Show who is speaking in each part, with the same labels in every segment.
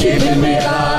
Speaker 1: keeping me alive.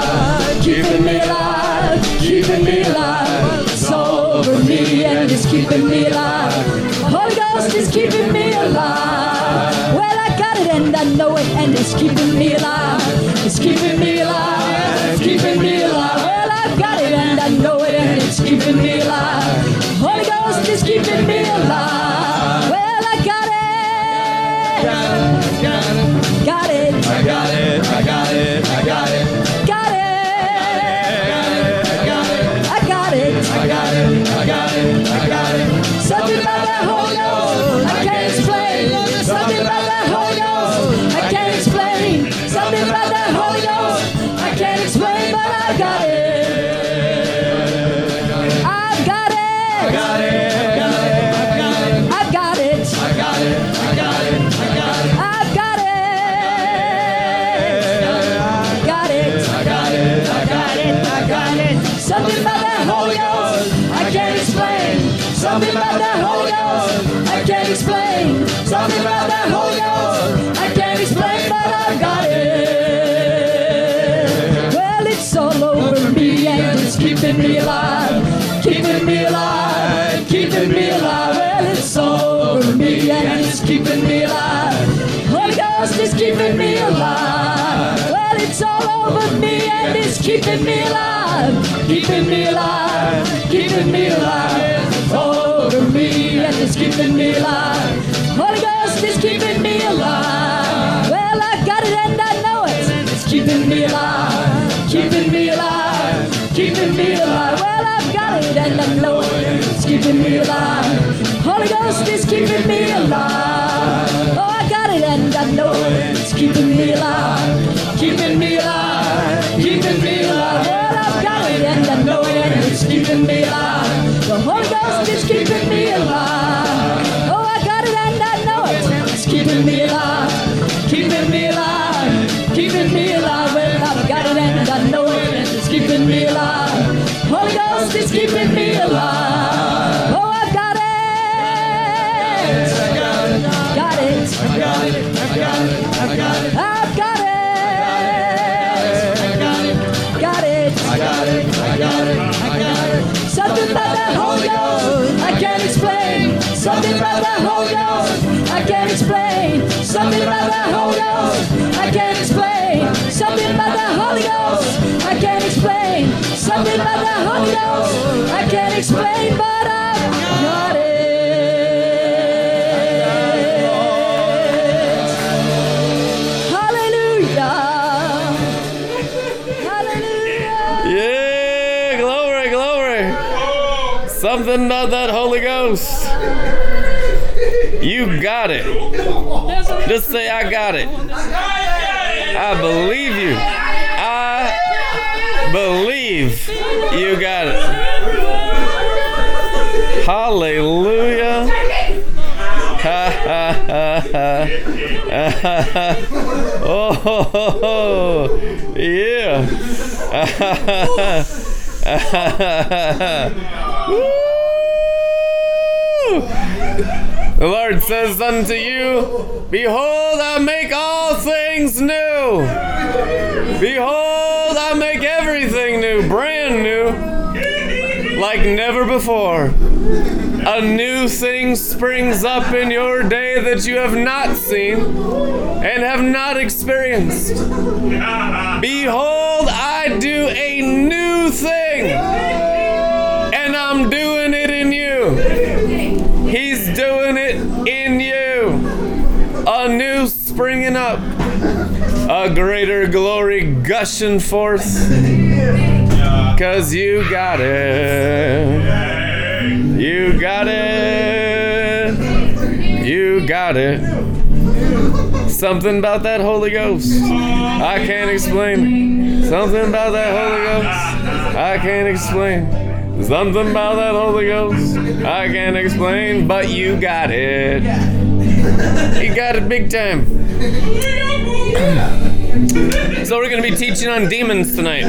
Speaker 1: Keeping me alive, keeping me alive, keeping me alive. Well, it's all over me and it's keeping me alive. Holy Ghost is keeping me alive. Well, it's all over me and it's keeping me alive, keeping me alive, keeping me alive. It's all over me and it's keeping me alive. Holy Ghost is keeping me alive. Well, I got it and I know it. It's keeping me alive, keeping me alive. Well, I've got it and I know it. It's keeping me alive. Holy Ghost is keeping me alive. Oh, I got it and I know it. It's keeping me alive, keeping me alive, keeping me alive. Well, I've got it and I know it. It's keeping me alive. The Holy Ghost is keeping me alive. Holy Ghost is keeping me alive. Oh, I've got it. Got it.
Speaker 2: I got it, I got it, I got it.
Speaker 1: I've got it. Something about that Holy Ghost I can't explain. Something about that Holy Ghost I can't explain. Something about that Holy Ghost I can't explain. Something about that Holy Ghost I can't explain, but I've got it.
Speaker 3: Something about that Holy Ghost. You got it. Just say, I got it. I believe you. I believe you got it. Hallelujah. Ha ha ha ha. Oh, ho, ho, ho. yeah. Woo! The Lord says unto you, Behold, I make all things new. Behold, I make everything new, brand new, like never before. A new thing springs up in your day that you have not seen and have not experienced. Behold, I do a new thing, and I'm doing it in you. Springing up, a greater glory gushing forth. Cause you got it. You got it. You got it. Something about that Holy Ghost. I can't explain. Something about that Holy Ghost. I can't explain. Something about that Holy Ghost. I can't explain, but you got it. You got it big time. So we're going to be teaching on demons tonight.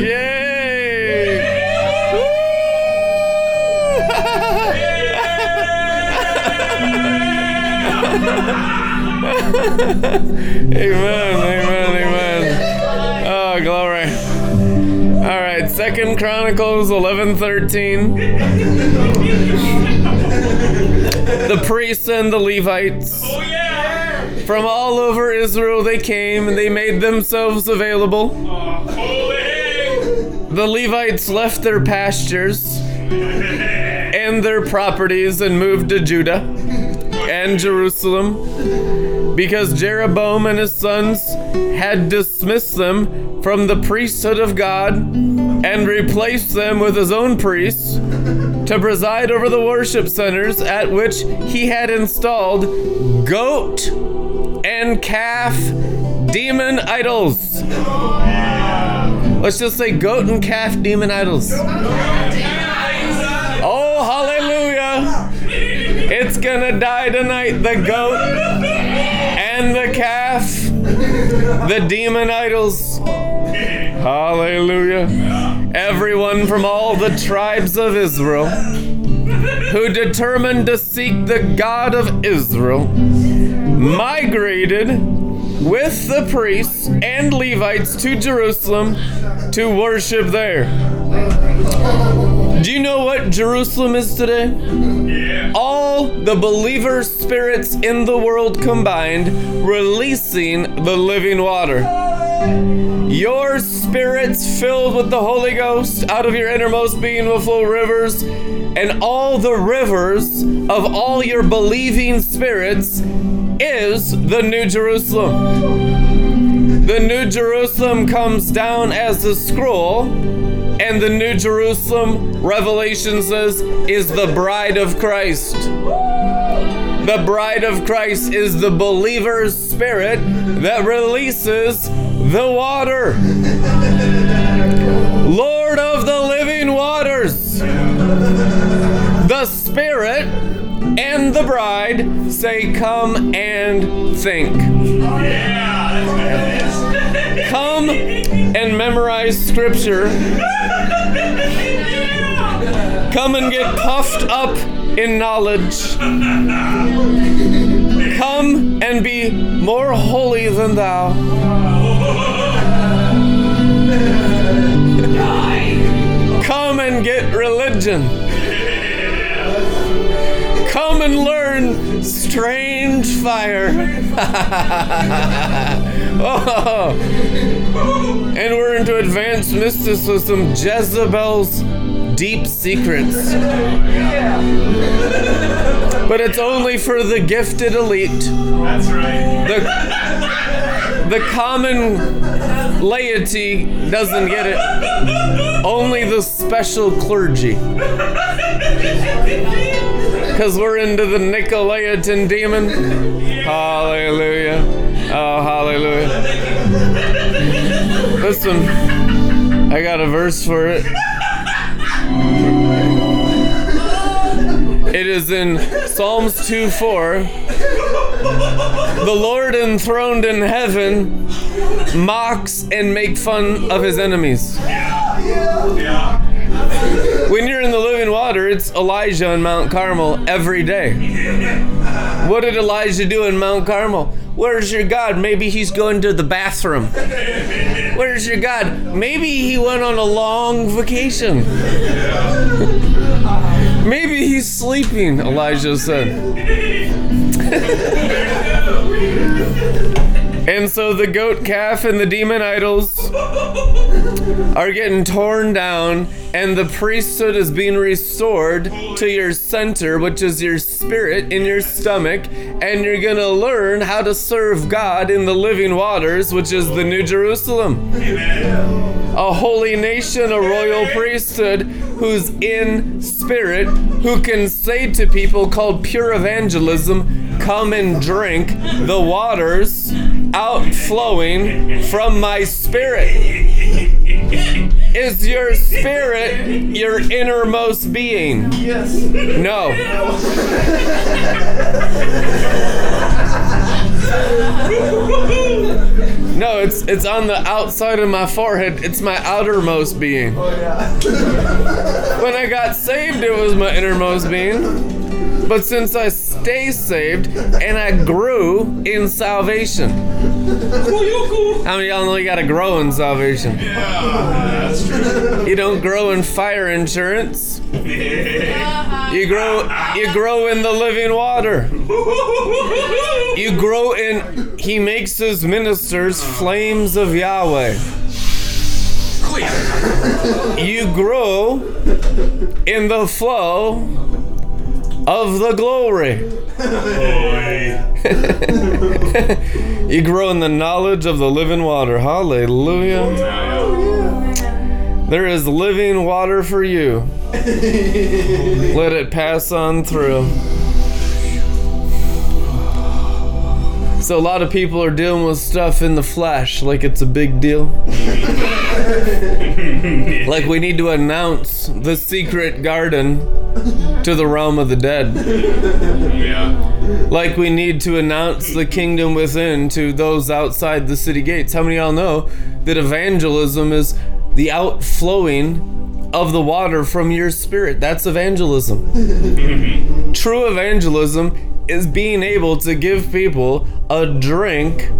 Speaker 3: Yay! amen, amen, amen. Second Chronicles 11 13. The priests and the Levites from all over Israel they came and they made themselves available. The Levites left their pastures and their properties and moved to Judah and Jerusalem because Jeroboam and his sons had dismissed them from the priesthood of God and replaced them with his own priests to preside over the worship centers at which he had installed goat and calf demon idols. Let's just say goat and calf demon idols. Oh, hallelujah. It's gonna die tonight. The goat the demon idols. Hallelujah. Everyone from all the tribes of Israel who determined to seek the God of Israel migrated with the priests and Levites to Jerusalem to worship there. Do you know what Jerusalem is today? All the believer spirits in the world combined, releasing the living water. Your spirits filled with the Holy Ghost out of your innermost being will flow rivers, and all the rivers of all your believing spirits is the New Jerusalem. The New Jerusalem comes down as a scroll, and the New Jerusalem, Revelation says, is the bride of Christ. The bride of Christ is the believer's spirit that releases the water. Lord of the living waters. The Spirit and the bride say, Come and think. Come and memorize scripture. Come and get puffed up in knowledge. Come and be more holy than thou. Come and get religion. Come and learn strange fire. oh. And we're into advanced mysticism, Jezebel's deep secrets. But it's only for the gifted elite.
Speaker 4: That's right.
Speaker 3: The, the common laity doesn't get it. Only the special clergy. Because we're into the Nicolaitan demon. Hallelujah. Oh, hallelujah. Listen, I got a verse for it. It is in Psalms 2 4. The Lord enthroned in heaven mocks and make fun of his enemies.
Speaker 4: Yeah.
Speaker 3: You're it's Elijah on Mount Carmel every day. What did Elijah do in Mount Carmel? Where's your God? Maybe he's going to the bathroom. Where's your God? Maybe he went on a long vacation. Maybe he's sleeping, Elijah said. And so the goat calf and the demon idols are getting torn down, and the priesthood is being restored to your center, which is your spirit in your stomach, and you're gonna learn how to serve God in the living waters, which is the New Jerusalem. A holy nation, a royal priesthood who's in spirit, who can say to people called pure evangelism, Come and drink the waters outflowing from my spirit. Is your spirit your innermost being?
Speaker 4: Yes.
Speaker 3: No. No, it's it's on the outside of my forehead. It's my outermost being.
Speaker 4: Oh yeah.
Speaker 3: When I got saved, it was my innermost being. But since I stay saved and I grew in salvation. How many of y'all know you gotta grow in salvation?
Speaker 4: Yeah, that's true.
Speaker 3: You don't grow in fire insurance. You grow you grow in the living water. You grow in he makes his ministers flames of Yahweh. You grow in the flow of the glory. You grow in the knowledge of the living water. Hallelujah. There is living water for you. Let it pass on through. So, a lot of people are dealing with stuff in the flesh like it's a big deal. like we need to announce the secret garden to the realm of the dead.
Speaker 4: Yeah.
Speaker 3: Like we need to announce the kingdom within to those outside the city gates. How many of y'all know that evangelism is the outflowing of the water from your spirit? That's evangelism. True evangelism is being able to give people a drink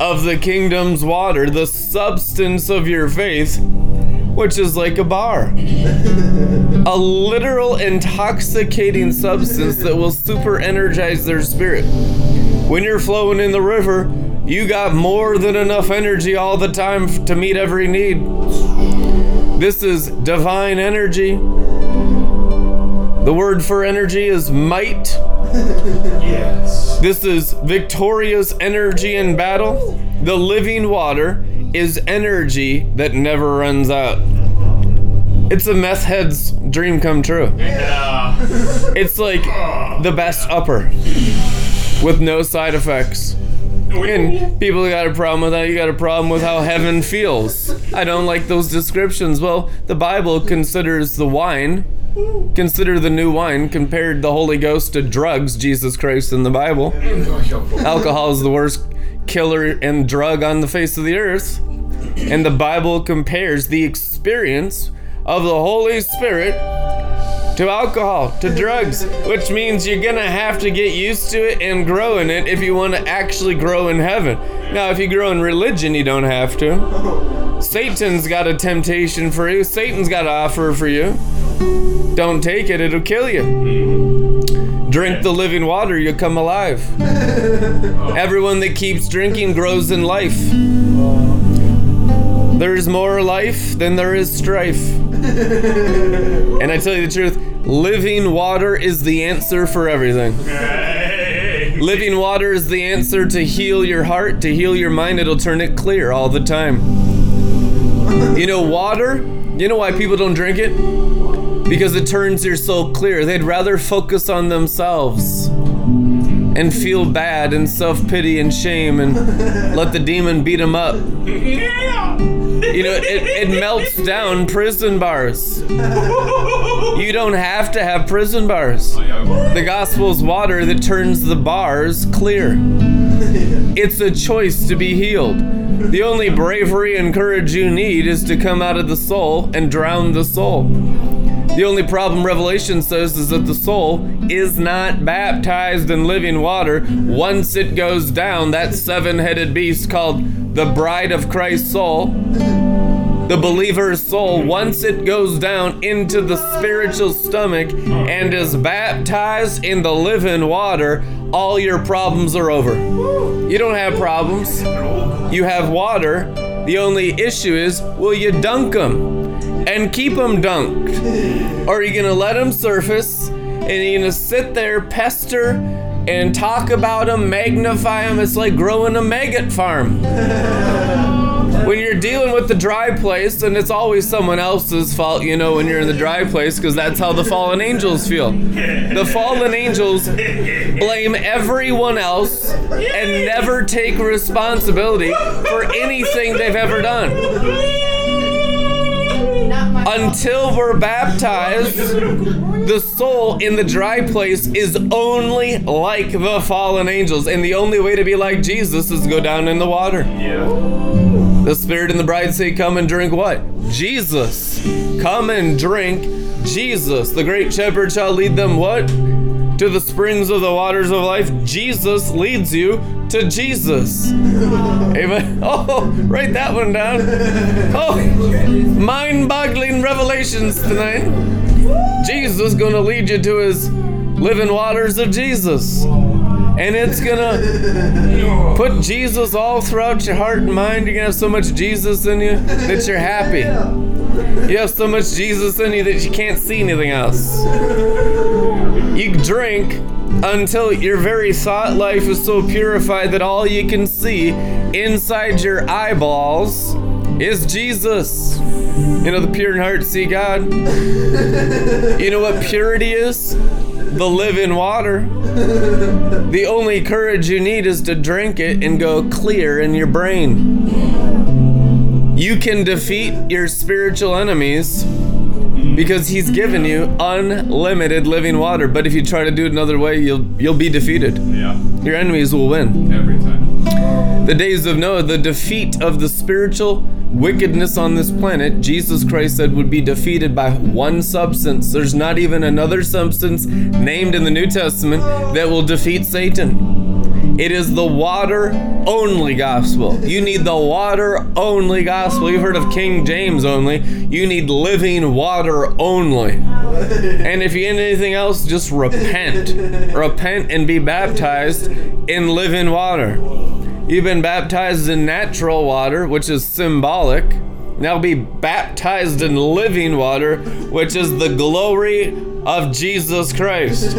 Speaker 3: of the kingdom's water, the substance of your faith, which is like a bar. A literal intoxicating substance that will super energize their spirit. When you're flowing in the river, you got more than enough energy all the time to meet every need. This is divine energy. The word for energy is might.
Speaker 4: Yes.
Speaker 3: This is victorious energy in battle. The living water is energy that never runs out. It's a meth head's dream come true.
Speaker 4: Yeah.
Speaker 3: It's like the best upper with no side effects. And people got a problem with that. You got a problem with how heaven feels. I don't like those descriptions. Well, the Bible considers the wine, consider the new wine, compared the Holy Ghost to drugs, Jesus Christ in the Bible. Alcohol is the worst killer and drug on the face of the earth. And the Bible compares the experience of the Holy Spirit to alcohol, to drugs, which means you're gonna have to get used to it and grow in it if you want to actually grow in heaven. Now, if you grow in religion, you don't have to. Satan's got a temptation for you, Satan's got an offer for you. Don't take it, it'll kill you. Drink the living water, you'll come alive. Everyone that keeps drinking grows in life. There is more life than there is strife. And I tell you the truth, living water is the answer for everything. Living water is the answer to heal your heart, to heal your mind. It'll turn it clear all the time. You know, water, you know why people don't drink it? Because it turns your soul clear. They'd rather focus on themselves and feel bad and self pity and shame and let the demon beat him up. You know, it, it melts down prison bars. You don't have to have prison bars. Oh, the gospel's water that turns the bars clear. It's a choice to be healed. The only bravery and courage you need is to come out of the soul and drown the soul. The only problem Revelation says is that the soul is not baptized in living water. Once it goes down, that seven headed beast called the bride of Christ's soul, the believer's soul, once it goes down into the spiritual stomach and is baptized in the living water, all your problems are over. You don't have problems. You have water. The only issue is will you dunk them and keep them dunked? Are you to let them surface and you're going to sit there, pester, and talk about them, magnify them? It's like growing a maggot farm. When you're dealing with the dry place, and it's always someone else's fault, you know, when you're in the dry place, because that's how the fallen angels feel. The fallen angels blame everyone else and never take responsibility for anything they've ever done. Until we're baptized, the soul in the dry place is only like the fallen angels. And the only way to be like Jesus is go down in the water.
Speaker 4: Yeah.
Speaker 3: The Spirit and the bride say, Come and drink what? Jesus. Come and drink Jesus. The great shepherd shall lead them what? To the springs of the waters of life. Jesus leads you to Jesus. Amen. Oh, write that one down. Oh, mind boggling revelations tonight. Jesus is gonna lead you to his living waters of Jesus. And it's gonna put Jesus all throughout your heart and mind. You're gonna have so much Jesus in you that you're happy. You have so much Jesus in you that you can't see anything else. You drink until your very thought life is so purified that all you can see inside your eyeballs is Jesus. You know, the pure in heart see God. You know what purity is? The living water. The only courage you need is to drink it and go clear in your brain. You can defeat your spiritual enemies because he's given you unlimited living water. But if you try to do it another way, you'll you'll be defeated.
Speaker 4: Yeah.
Speaker 3: Your enemies will win.
Speaker 4: Every time.
Speaker 3: The days of Noah, the defeat of the spiritual wickedness on this planet, Jesus Christ said would be defeated by one substance. There's not even another substance named in the New Testament that will defeat Satan. It is the water only gospel. You need the water only gospel. You've heard of King James only. You need living water only. And if you need anything else, just repent. Repent and be baptized in living water. You've been baptized in natural water, which is symbolic. Now be baptized in living water, which is the glory of Jesus Christ.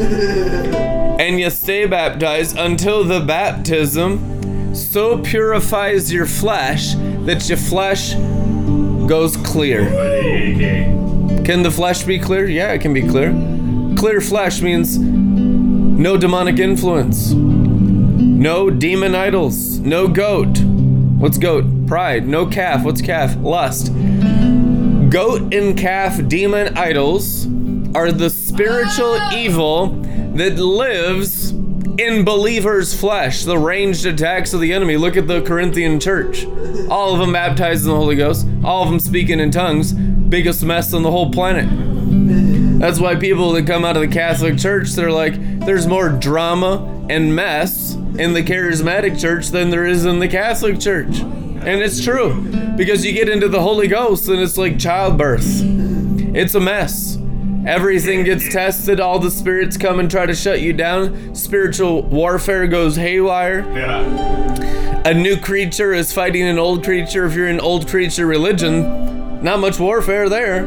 Speaker 3: And you stay baptized until the baptism so purifies your flesh that your flesh goes clear. Can the flesh be clear? Yeah, it can be clear. Clear flesh means no demonic influence, no demon idols, no goat. What's goat? Pride. No calf. What's calf? Lust. Goat and calf demon idols are the spiritual ah! evil that lives in believers' flesh, the ranged attacks of the enemy. Look at the Corinthian church. All of them baptized in the Holy Ghost, all of them speaking in tongues. Biggest mess on the whole planet. That's why people that come out of the Catholic Church, they're like, there's more drama and mess in the charismatic church than there is in the Catholic Church. And it's true. Because you get into the Holy Ghost and it's like childbirth. It's a mess. Everything gets tested, all the spirits come and try to shut you down. Spiritual warfare goes haywire.
Speaker 4: Yeah.
Speaker 3: A new creature is fighting an old creature. If you're an old creature religion, not much warfare there.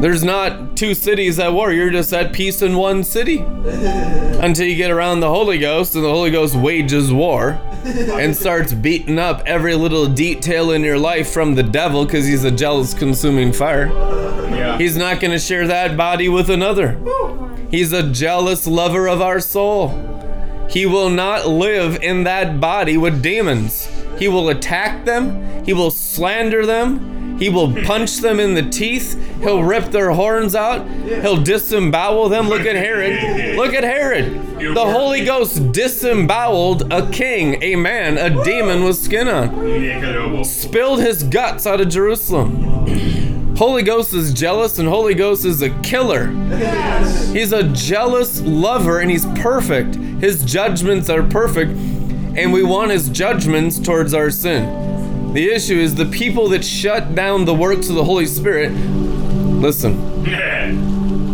Speaker 3: There's not two cities at war. You're just at peace in one city. Until you get around the Holy Ghost and the Holy Ghost wages war and starts beating up every little detail in your life from the devil because he's a jealous consuming fire.
Speaker 4: Yeah.
Speaker 3: He's not going to share that body with another. He's a jealous lover of our soul. He will not live in that body with demons. He will attack them, he will slander them, he will punch them in the teeth, he'll rip their horns out, he'll disembowel them. Look at Herod. Look at Herod. The Holy Ghost disemboweled a king, a man, a demon with skin on spilled his guts out of Jerusalem. Holy Ghost is jealous and Holy Ghost is a killer. He's a jealous lover and he's perfect. His judgments are perfect and we want his judgments towards our sin. The issue is the people that shut down the works of the Holy Spirit. Listen,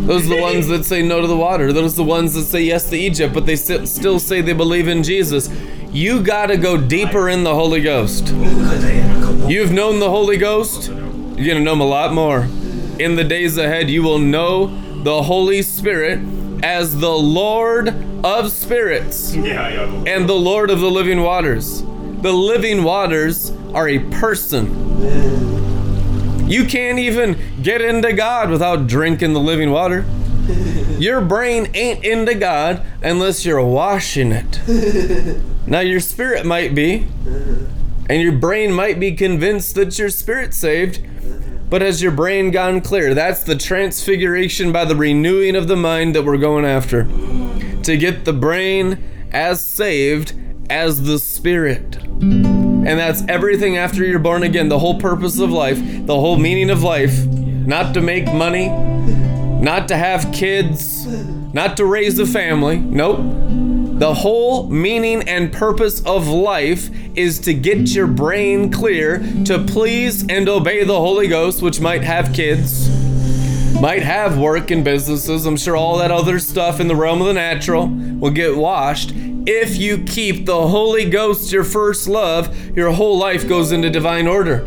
Speaker 3: those are the ones that say no to the water. Those are the ones that say yes to Egypt, but they still say they believe in Jesus. You gotta go deeper in the Holy Ghost. You've known the Holy Ghost, you're gonna know him a lot more. In the days ahead, you will know the Holy Spirit as the Lord of spirits and the Lord of the living waters. The living waters are a person. You can't even get into God without drinking the living water. Your brain ain't into God unless you're washing it. Now, your spirit might be, and your brain might be convinced that your spirit's saved, but has your brain gone clear? That's the transfiguration by the renewing of the mind that we're going after. To get the brain as saved as the spirit. And that's everything after you're born again. The whole purpose of life, the whole meaning of life. Not to make money, not to have kids, not to raise a family. Nope. The whole meaning and purpose of life is to get your brain clear to please and obey the Holy Ghost, which might have kids, might have work and businesses. I'm sure all that other stuff in the realm of the natural will get washed. If you keep the Holy Ghost your first love, your whole life goes into divine order.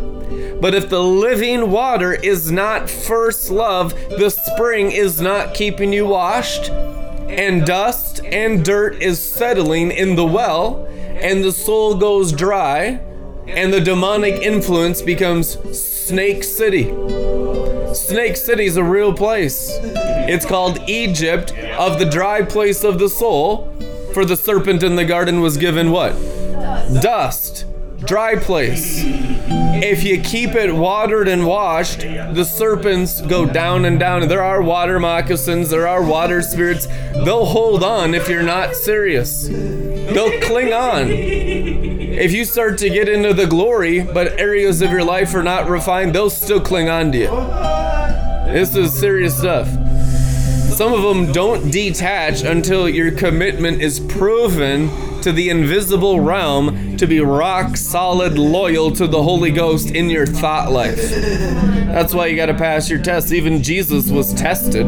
Speaker 3: But if the living water is not first love, the spring is not keeping you washed, and dust and dirt is settling in the well, and the soul goes dry, and the demonic influence becomes Snake City. Snake City is a real place. It's called Egypt of the dry place of the soul. For the serpent in the garden was given what? Dust. Dry place. If you keep it watered and washed, the serpents go down and down. There are water moccasins, there are water spirits. They'll hold on if you're not serious. They'll cling on. If you start to get into the glory, but areas of your life are not refined, they'll still cling on to you. This is serious stuff. Some of them don't detach until your commitment is proven to the invisible realm to be rock solid loyal to the Holy Ghost in your thought life. That's why you got to pass your tests. Even Jesus was tested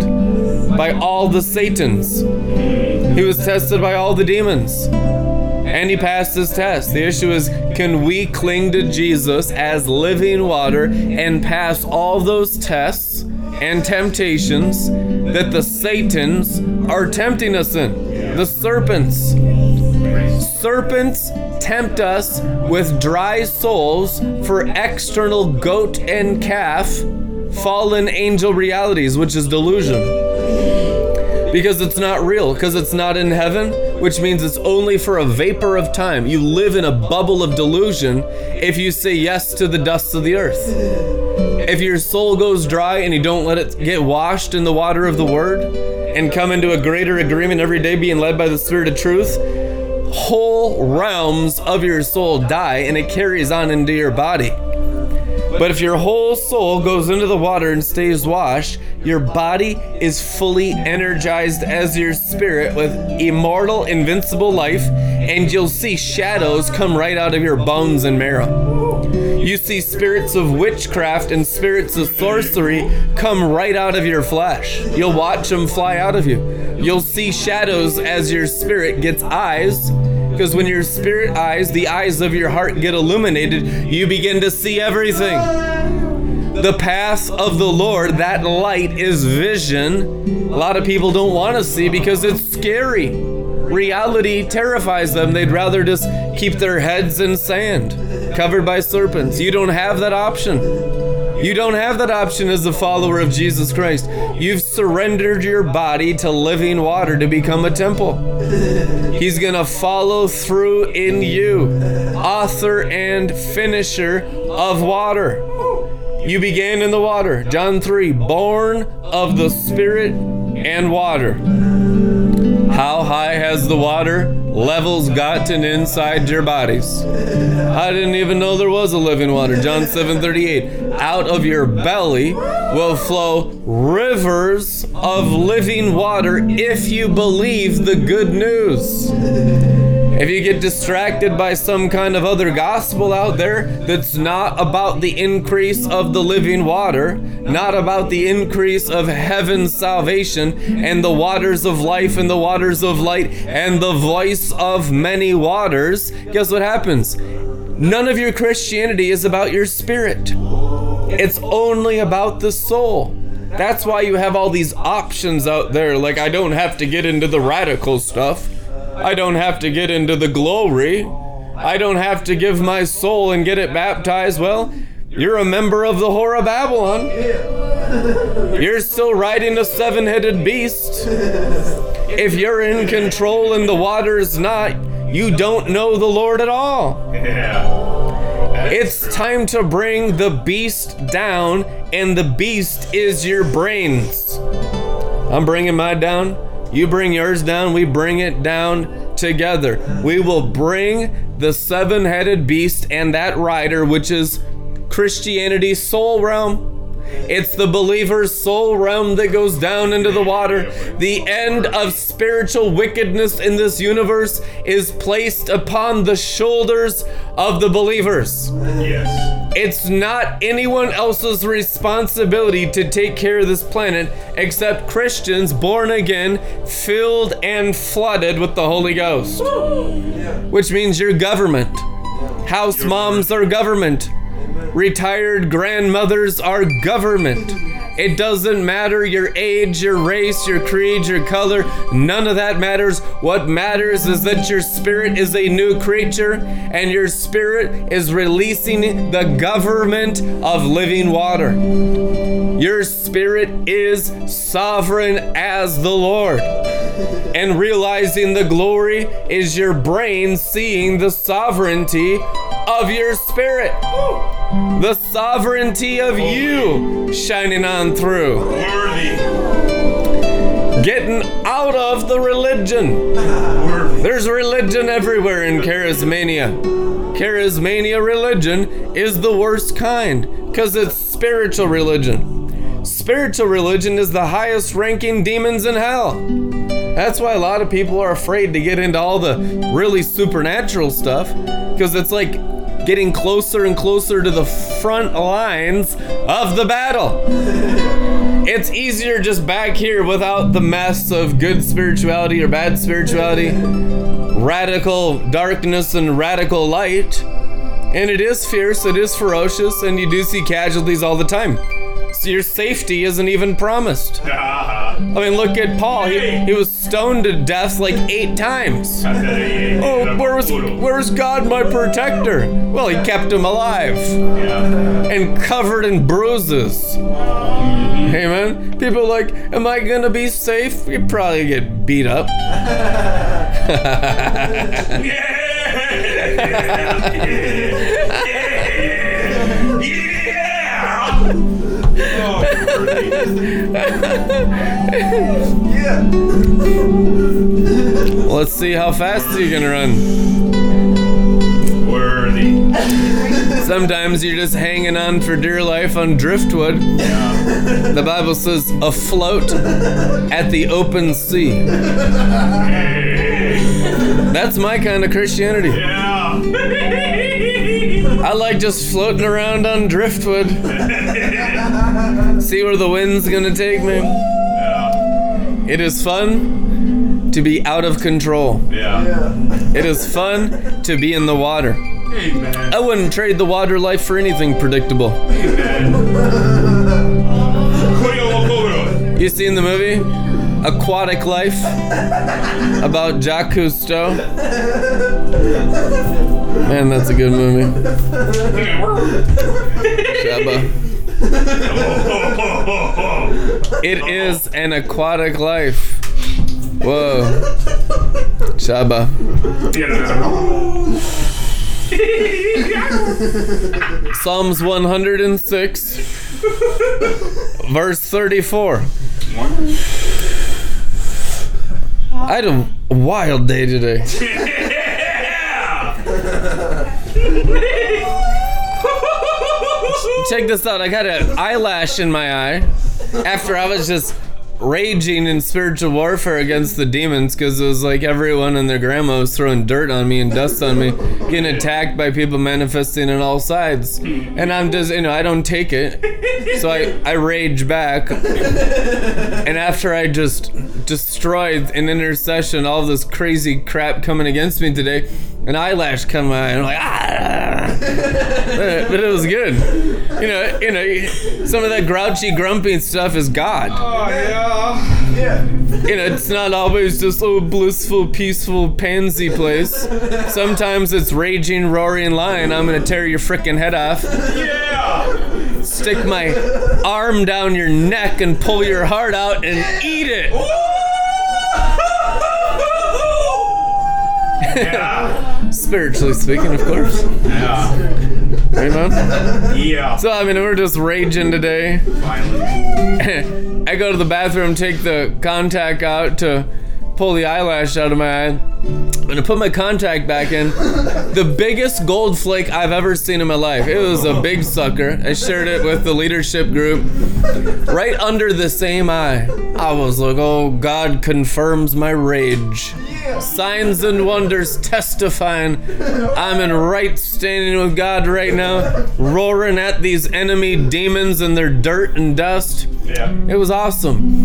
Speaker 3: by all the Satans, he was tested by all the demons. And he passed his test. The issue is can we cling to Jesus as living water and pass all those tests and temptations that the Satans are tempting us in? The serpents. Serpents tempt us with dry souls for external goat and calf fallen angel realities, which is delusion. Because it's not real, because it's not in heaven, which means it's only for a vapor of time. You live in a bubble of delusion if you say yes to the dust of the earth. If your soul goes dry and you don't let it get washed in the water of the word and come into a greater agreement every day being led by the spirit of truth, whole realms of your soul die and it carries on into your body. But if your whole soul goes into the water and stays washed, your body is fully energized as your spirit with immortal, invincible life, and you'll see shadows come right out of your bones and marrow. You see spirits of witchcraft and spirits of sorcery come right out of your flesh. You'll watch them fly out of you. You'll see shadows as your spirit gets eyes because when your spirit eyes, the eyes of your heart get illuminated, you begin to see everything. The path of the Lord, that light is vision. A lot of people don't want to see because it's scary. Reality terrifies them. They'd rather just keep their heads in sand, covered by serpents. You don't have that option. You don't have that option as a follower of Jesus Christ. You've surrendered your body to living water to become a temple. He's going to follow through in you, author and finisher of water. You began in the water. John 3, born of the Spirit and water. How high has the water levels gotten inside your bodies? I didn't even know there was a living water. John 7:38. Out of your belly will flow rivers of living water if you believe the good news. If you get distracted by some kind of other gospel out there that's not about the increase of the living water, not about the increase of heaven's salvation and the waters of life and the waters of light and the voice of many waters, guess what happens? None of your Christianity is about your spirit. It's only about the soul. That's why you have all these options out there. Like, I don't have to get into the radical stuff. I don't have to get into the glory. I don't have to give my soul and get it baptized. Well, you're a member of the whore of Babylon. You're still riding a seven headed beast. If you're in control and the water's not, you don't know the Lord at all.
Speaker 4: Yeah.
Speaker 3: It's time to bring the beast down, and the beast is your brains. I'm bringing mine down. You bring yours down. We bring it down together. We will bring the seven headed beast and that rider, which is Christianity's soul realm. It's the believer's soul realm that goes down into the water. The end of spiritual wickedness in this universe is placed upon the shoulders of the believers.
Speaker 4: Yes.
Speaker 3: It's not anyone else's responsibility to take care of this planet except Christians born again, filled and flooded with the Holy Ghost. Which means your government. House moms are government. Retired grandmothers are government. It doesn't matter your age, your race, your creed, your color. None of that matters. What matters is that your spirit is a new creature and your spirit is releasing the government of living water. Your spirit is sovereign as the Lord. And realizing the glory is your brain seeing the sovereignty of your spirit. The sovereignty of you shining on through.
Speaker 4: Worthy.
Speaker 3: Getting out of the religion. There's religion everywhere in charismania. Charismania religion is the worst kind because it's spiritual religion. Spiritual religion is the highest ranking demons in hell. That's why a lot of people are afraid to get into all the really supernatural stuff because it's like getting closer and closer to the front lines of the battle. It's easier just back here without the mess of good spirituality or bad spirituality, radical darkness and radical light. And it is fierce, it is ferocious, and you do see casualties all the time. Your safety isn't even promised. I mean, look at Paul. He, he was stoned to death like eight times. Oh, where was where was God my protector? Well, he kept him alive and covered in bruises. Amen. People are like, am I gonna be safe? You probably get beat up.
Speaker 4: Yeah.
Speaker 3: Let's see how fast you can run.
Speaker 4: worthy.
Speaker 3: Sometimes you're just hanging on for dear life on driftwood. The Bible says afloat at the open sea. That's my kind of Christianity.
Speaker 4: Yeah.
Speaker 3: I like just floating around on driftwood. See where the wind's gonna take me.
Speaker 4: Yeah.
Speaker 3: It is fun to be out of control.
Speaker 4: Yeah.
Speaker 3: It is fun to be in the water.
Speaker 4: Amen.
Speaker 3: I wouldn't trade the water life for anything predictable.
Speaker 4: Amen.
Speaker 3: You seen the movie Aquatic Life about Jacques Cousteau? Man, that's a good movie. Shabba. It is an aquatic life. Whoa. Shabba. Psalms 106, verse 34. I had a wild day today. Check this out. I got an eyelash in my eye after I was just raging in spiritual warfare against the demons because it was like everyone and their grandma was throwing dirt on me and dust on me, getting attacked by people manifesting on all sides. And I'm just, you know, I don't take it. So I, I rage back. And after I just destroyed in intercession all this crazy crap coming against me today, an eyelash come eye, and I'm like, ah! but, but it was good. You know, you know, some of that grouchy, grumpy stuff is God.
Speaker 4: Oh, yeah. yeah.
Speaker 3: You know, it's not always just a blissful, peaceful, pansy place. Sometimes it's raging, roaring lion. I'm gonna tear your frickin' head off,
Speaker 4: Yeah.
Speaker 3: stick my arm down your neck, and pull your heart out and eat it.
Speaker 4: yeah.
Speaker 3: Spiritually speaking, of course.
Speaker 4: Yeah.
Speaker 3: Amen.
Speaker 4: Yeah.
Speaker 3: So I mean, we're just raging today.
Speaker 4: Finally.
Speaker 3: I go to the bathroom, take the contact out to pull the eyelash out of my eye. I'm gonna put my contact back in. The biggest gold flake I've ever seen in my life. It was a big sucker. I shared it with the leadership group. Right under the same eye. I was like, oh, God confirms my rage. Signs and wonders testifying I'm in right standing with God right now, roaring at these enemy demons and their dirt and dust.
Speaker 4: Yeah.
Speaker 3: It was awesome.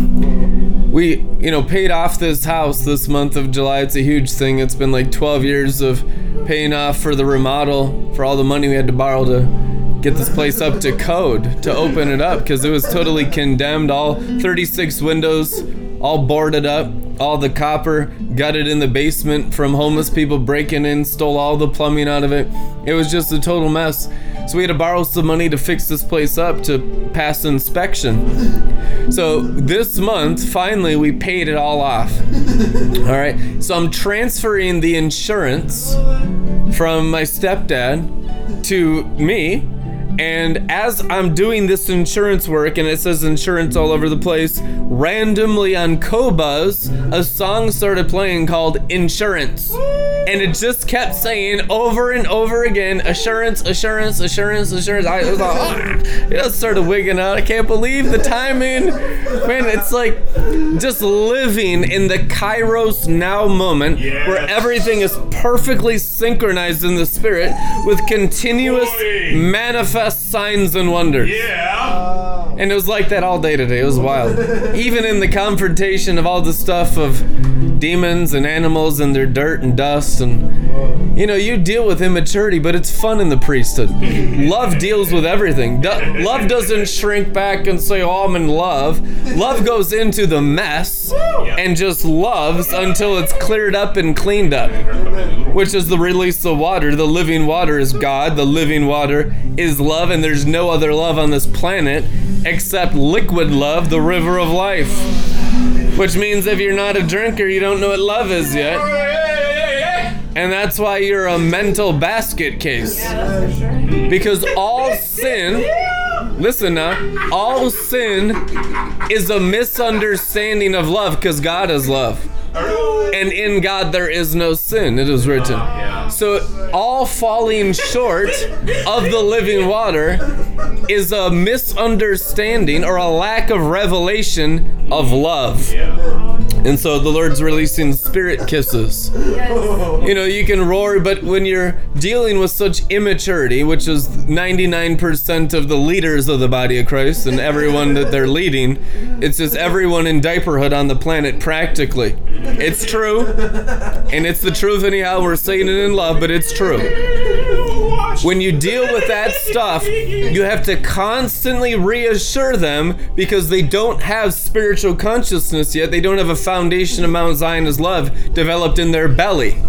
Speaker 3: We, you know, paid off this house this month of July. It's a huge thing. It's been like 12 years of paying off for the remodel, for all the money we had to borrow to get this place up to code, to open it up, because it was totally condemned. All 36 windows, all boarded up, all the copper gutted in the basement from homeless people breaking in, stole all the plumbing out of it. It was just a total mess. So we had to borrow some money to fix this place up to pass inspection. So this month, finally, we paid it all off. All right. So I'm transferring the insurance from my stepdad to me. And as I'm doing this insurance work, and it says insurance all over the place, randomly on Qobuz, a song started playing called Insurance. And it just kept saying over and over again, assurance, assurance, assurance, assurance. I was like, oh, it just started wigging out. I can't believe the timing. Man, it's like just living in the Kairos now moment where everything is perfectly synchronized in the spirit with continuous
Speaker 4: Boy.
Speaker 3: Manifest signs and wonders.
Speaker 4: Yeah.
Speaker 3: And it was like that all day today. It was wild. Even in the confrontation of all the stuff of demons and animals and their dirt and dust and you know, you deal with immaturity, but it's fun in the priesthood. love deals with everything. Do- love doesn't shrink back and say, "Oh, I'm in love." Love goes into the mess and just loves until it's cleared up and cleaned up which is the release of water. The living water is God, the living water is love, and there's no other love on this planet except liquid love, the river of life. Which means if you're not a drinker, you don't know what love is yet. And that's why you're a mental basket case. Because all sin, listen now, all sin is a misunderstanding of love because God is love. And in God there is no sin, it is written. So all falling short of the living water is a misunderstanding or a lack of revelation of love. And so the Lord's releasing spirit kisses. You know, you can roar, but when you're dealing with such immaturity, which is 99% of the leaders of the body of Christ and everyone that they're leading, it's just everyone in diaperhood on the planet practically. It's true. And it's the truth anyhow. We're saying it in love, but it's true. When you deal with that stuff, you have to constantly reassure them because they don't have spiritual consciousness yet. They don't have a foundation of Mount Zion love developed in their belly.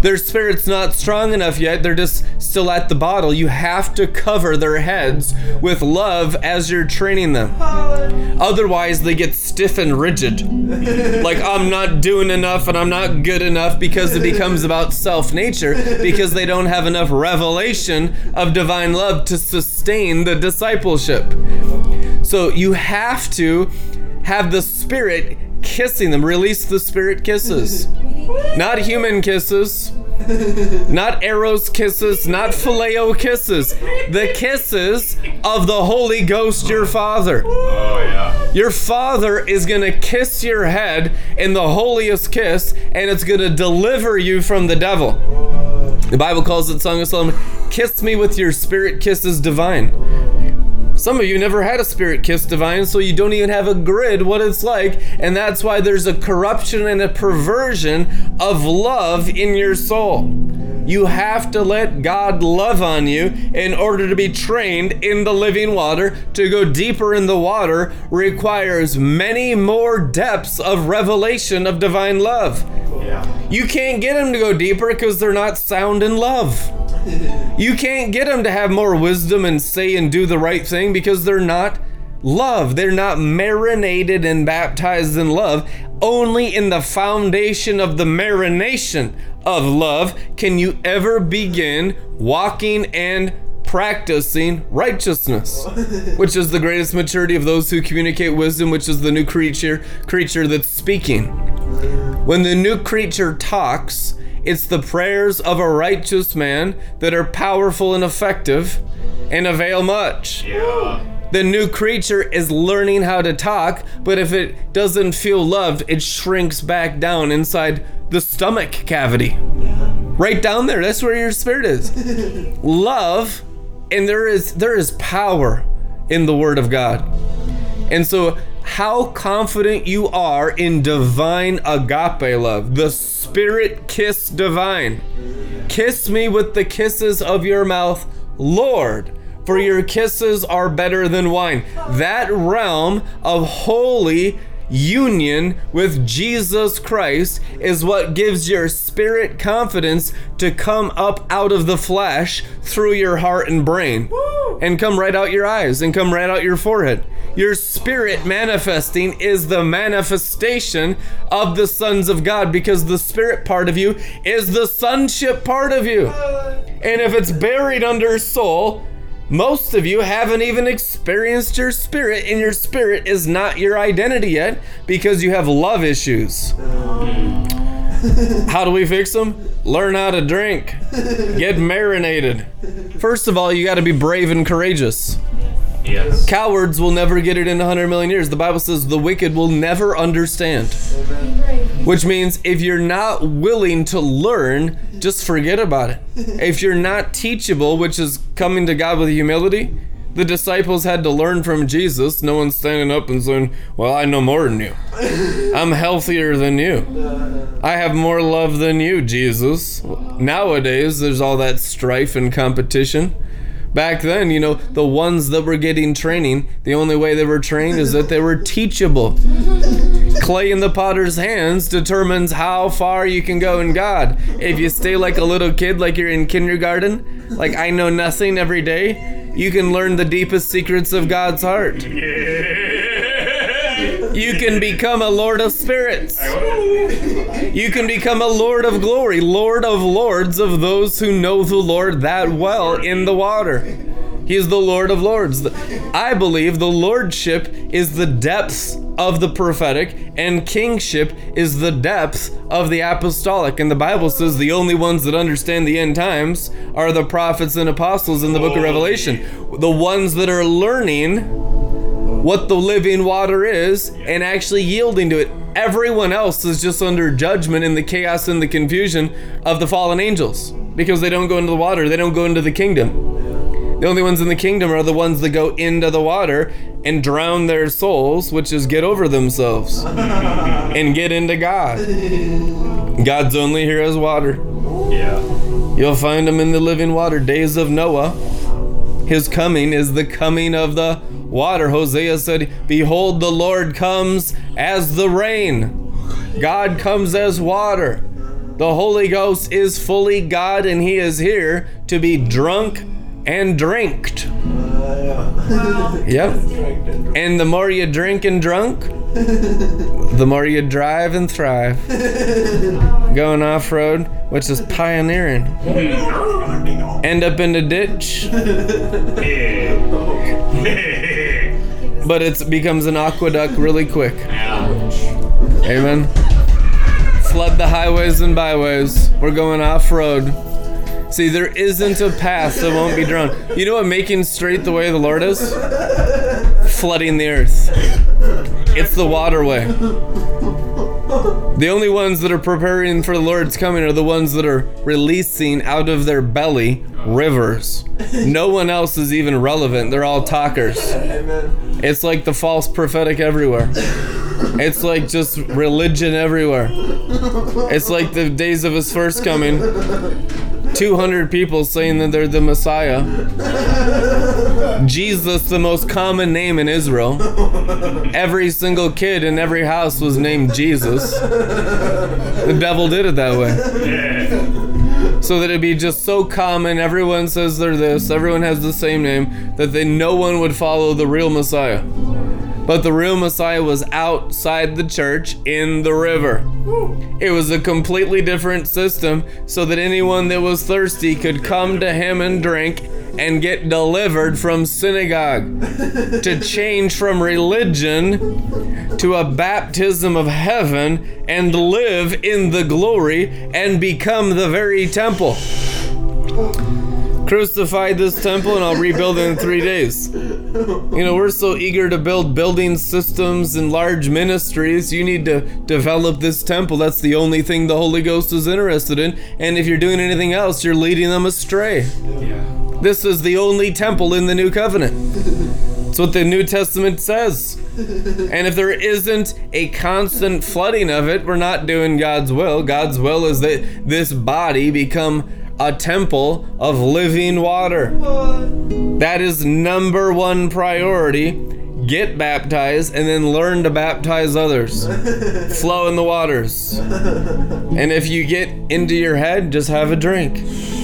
Speaker 3: Their spirit's not strong enough yet. They're just still at the bottle. You have to cover their heads with love as you're training them. Otherwise, they get stiff and rigid. Like, I'm not doing enough and I'm not good enough because it becomes about self nature because they don't have enough revelation of divine love to sustain the discipleship. So, you have to have the spirit kissing them, release the spirit kisses. Not human kisses. Not Eros kisses, not Phileo kisses. The kisses of the Holy Ghost, your Father.
Speaker 4: Oh yeah.
Speaker 3: Your Father is going to kiss your head in the holiest kiss, and it's going to deliver you from the devil. The Bible calls it Song of Solomon Kiss me with your spirit kisses divine. Some of you never had a spirit kiss divine, so you don't even have a grid what it's like, and that's why there's a corruption and a perversion of love in your soul. You have to let God love on you in order to be trained in the living water. To go deeper in the water requires many more depths of revelation of divine love.
Speaker 4: Yeah.
Speaker 3: You can't get them to go deeper because they're not sound in love. You can't get them to have more wisdom and say and do the right thing because they're not love. They're not marinated and baptized in love. Only in the foundation of the marination of love can you ever begin walking and practicing righteousness, which is the greatest maturity of those who communicate wisdom, which is the new creature creature that's speaking. When the new creature talks, it's the prayers of a righteous man that are powerful and effective and avail much.
Speaker 4: Yeah.
Speaker 3: The new creature is learning how to talk, but if it doesn't feel loved, it shrinks back down inside the stomach cavity. Right down there, that's where your spirit is. Love, and there is there is power in the word of God. And so how confident you are in divine agape love, the spirit kiss divine. Kiss me with the kisses of your mouth, Lord, for your kisses are better than wine. That realm of holy union with Jesus Christ is what gives your spirit confidence to come up out of the flesh through your heart and brain and come right out your eyes and come right out your forehead. Your spirit manifesting is the manifestation of the sons of God because the spirit part of you is the sonship part of you. And if it's buried under soul, most of you haven't even experienced your spirit, and your spirit is not your identity yet because you have love issues. How do we fix them? Learn how to drink, get marinated. First of all, you got to be brave and courageous.
Speaker 4: Yes.
Speaker 3: Cowards will never get it in 100 million years. The Bible says the wicked will never understand. Which means if you're not willing to learn, just forget about it. If you're not teachable, which is coming to God with humility, the disciples had to learn from Jesus. No one's standing up and saying, Well, I know more than you. I'm healthier than you. I have more love than you, Jesus. Nowadays, there's all that strife and competition. Back then, you know, the ones that were getting training, the only way they were trained is that they were teachable. Clay in the potter's hands determines how far you can go in God. If you stay like a little kid, like you're in kindergarten, like I know nothing every day, you can learn the deepest secrets of God's heart. You can become a Lord of Spirits. You can become a Lord of Glory, Lord of Lords of those who know the Lord that well in the water. He is the Lord of Lords. I believe the Lordship is the depths of the prophetic, and kingship is the depth of the apostolic. And the Bible says the only ones that understand the end times are the prophets and apostles in the book of Revelation. The ones that are learning what the living water is and actually yielding to it. Everyone else is just under judgment in the chaos and the confusion of the fallen angels because they don't go into the water, they don't go into the kingdom. The only ones in the kingdom are the ones that go into the water and drown their souls, which is get over themselves and get into God. God's only here as water.
Speaker 4: Yeah.
Speaker 3: You'll find him in the living water. Days of Noah. His coming is the coming of the water. Hosea said, Behold, the Lord comes as the rain. God comes as water. The Holy Ghost is fully God, and He is here to be drunk and drinked. Yep. And the more you drink and drunk, the more you drive and thrive. Going off road, which is pioneering. End up in the ditch, but it becomes an aqueduct really quick. Amen. Flood the highways and byways. We're going off road. See, there isn't a path that won't be drawn. You know what making straight the way of the Lord is? Flooding the earth. It's the waterway. The only ones that are preparing for the Lord's coming are the ones that are releasing out of their belly rivers. No one else is even relevant. They're all talkers. It's like the false prophetic everywhere. It's like just religion everywhere. It's like the days of his first coming. 200 people saying that they're the Messiah. Jesus, the most common name in Israel. Every single kid in every house was named Jesus. The devil did it that way. So that it'd be just so common, everyone says they're this, everyone has the same name, that they no one would follow the real Messiah. But the real Messiah was outside the church in the river. It was a completely different system so that anyone that was thirsty could come to him and drink and get delivered from synagogue. to change from religion to a baptism of heaven and live in the glory and become the very temple. Crucify this temple and I'll rebuild it in three days. You know, we're so eager to build building systems and large ministries. You need to develop this temple. That's the only thing the Holy Ghost is interested in. And if you're doing anything else, you're leading them astray. This is the only temple in the new covenant. That's what the New Testament says. And if there isn't a constant flooding of it, we're not doing God's will. God's will is that this body become a temple of living water. That is number one priority. Get baptized and then learn to baptize others. Flow in the waters. And if you get into your head, just have a drink.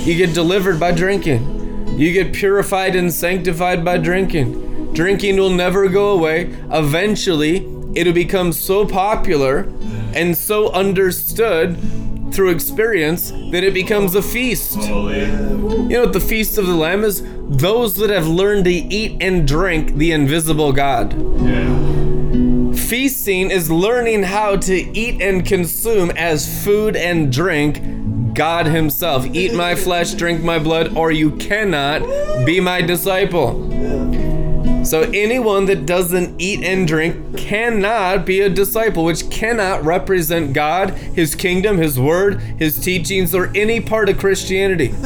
Speaker 3: You get delivered by drinking. You get purified and sanctified by drinking. Drinking will never go away. Eventually, it'll become so popular and so understood through experience that it becomes a feast. You know what the feast of the Lamb is? Those that have learned to eat and drink the invisible God.
Speaker 4: Yeah.
Speaker 3: Feasting is learning how to eat and consume as food and drink God Himself. Eat my flesh, drink my blood, or you cannot be my disciple. So, anyone that doesn't eat and drink cannot be a disciple, which cannot represent God, His kingdom, His word, His teachings, or any part of Christianity.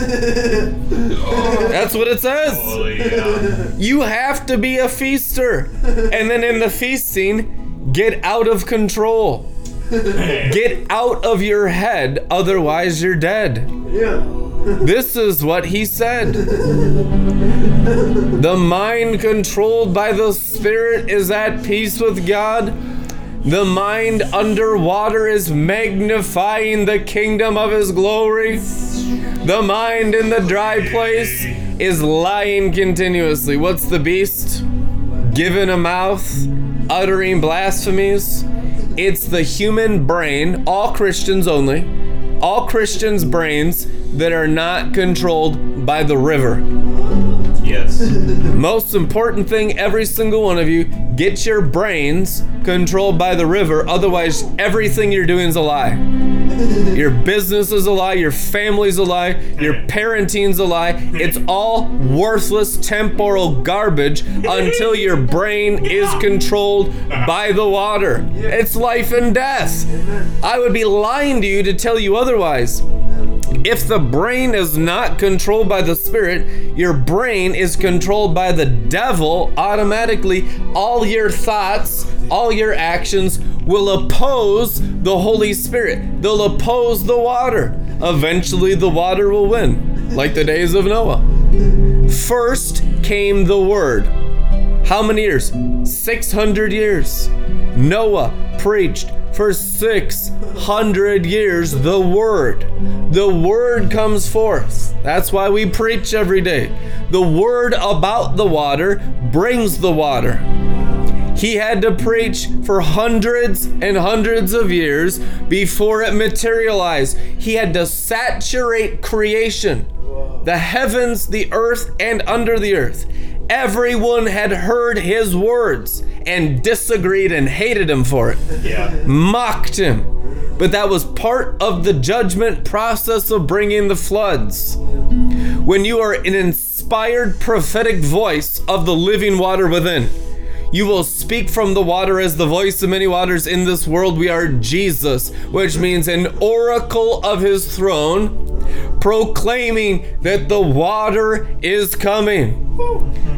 Speaker 3: That's what it says. You have to be a feaster. And then in the feasting, get out of control. Get out of your head, otherwise, you're dead.
Speaker 2: Yeah.
Speaker 3: This is what he said. The mind controlled by the Spirit is at peace with God. The mind underwater is magnifying the kingdom of his glory. The mind in the dry place is lying continuously. What's the beast? Given a mouth, uttering blasphemies. It's the human brain, all Christians only, all Christians' brains that are not controlled by the river.
Speaker 4: Yes.
Speaker 3: Most important thing, every single one of you, get your brains controlled by the river. Otherwise, everything you're doing is a lie. Your business is a lie. Your family's a lie. Your parenting's a lie. It's all worthless temporal garbage until your brain is controlled by the water. It's life and death. I would be lying to you to tell you otherwise. If the brain is not controlled by the spirit, your brain is controlled by the devil automatically. All your thoughts, all your actions will oppose the Holy Spirit. They'll oppose the water. Eventually, the water will win, like the days of Noah. First came the word. How many years? 600 years. Noah preached for 600 years the word. The word comes forth. That's why we preach every day. The word about the water brings the water. He had to preach for hundreds and hundreds of years before it materialized. He had to saturate creation the heavens, the earth, and under the earth. Everyone had heard his words and disagreed and hated him for it,
Speaker 4: Yeah.
Speaker 3: mocked him. But that was part of the judgment process of bringing the floods. When you are an inspired prophetic voice of the living water within, you will speak from the water as the voice of many waters in this world. We are Jesus, which means an oracle of his throne, proclaiming that the water is coming.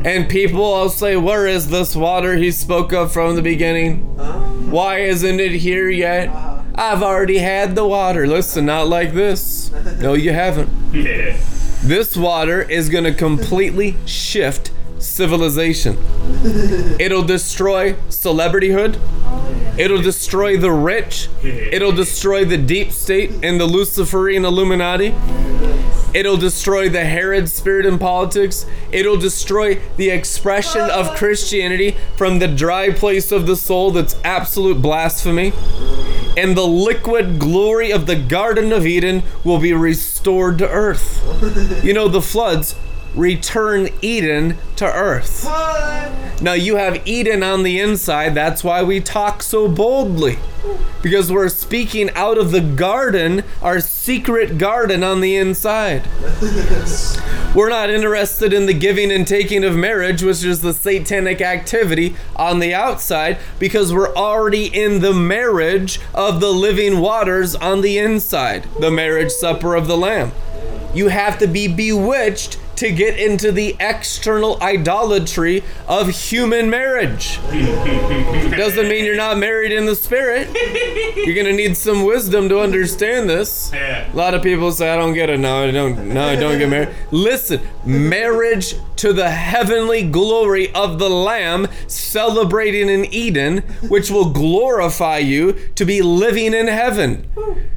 Speaker 3: And people will say, Where is this water he spoke of from the beginning? Why isn't it here yet? I've already had the water. Listen, not like this. No, you haven't.
Speaker 4: Yeah.
Speaker 3: This water is going to completely shift civilization. It'll destroy celebrityhood. It'll destroy the rich. It'll destroy the deep state and the Luciferian Illuminati. It'll destroy the Herod spirit in politics. It'll destroy the expression of Christianity from the dry place of the soul that's absolute blasphemy. And the liquid glory of the Garden of Eden will be restored to earth. You know, the floods return Eden to earth. Now you have Eden on the inside. That's why we talk so boldly. Because we're speaking out of the garden, our secret garden on the inside. We're not interested in the giving and taking of marriage, which is the satanic activity on the outside, because we're already in the marriage of the living waters on the inside, the marriage supper of the Lamb. You have to be bewitched to get into the external idolatry of human marriage. Doesn't mean you're not married in the spirit. You're gonna need some wisdom to understand this.
Speaker 4: Yeah.
Speaker 3: A lot of people say, "I don't get it." No, I don't. No, I don't get married. Listen, marriage to the heavenly glory of the Lamb, celebrating in Eden, which will glorify you to be living in heaven.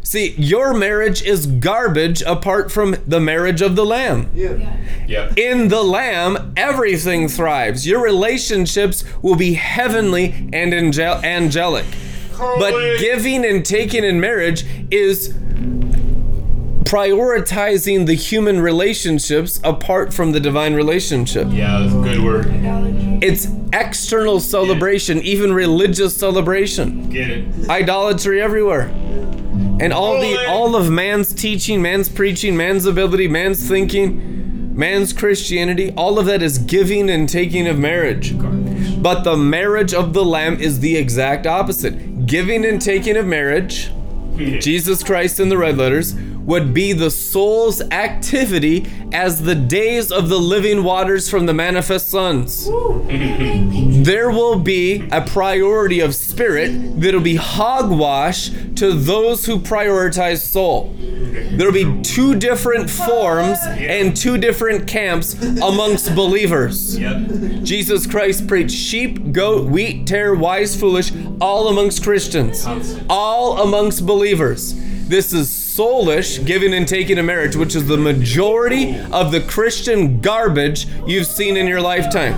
Speaker 3: See, your marriage is garbage apart from the marriage of the Lamb.
Speaker 4: Yep.
Speaker 3: In the Lamb, everything thrives. Your relationships will be heavenly and angel- angelic. But giving and taking in marriage is prioritizing the human relationships apart from the divine relationship.
Speaker 4: Yeah, that's a good word.
Speaker 3: It's external celebration, even religious celebration.
Speaker 4: Get it.
Speaker 3: Idolatry everywhere. And all the all of man's teaching, man's preaching, man's ability, man's thinking, man's Christianity, all of that is giving and taking of marriage. But the marriage of the lamb is the exact opposite. Giving and taking of marriage, Jesus Christ in the red letters, would be the soul's activity as the days of the living waters from the manifest sons. There will be a priority of spirit that'll be hogwash to those who prioritize soul. There'll be two different forms and two different camps amongst believers.
Speaker 4: Yep.
Speaker 3: Jesus Christ preached sheep, goat, wheat, tare, wise, foolish, all amongst Christians, all amongst believers. This is soulish, giving and taking a marriage, which is the majority of the Christian garbage you've seen in your lifetime.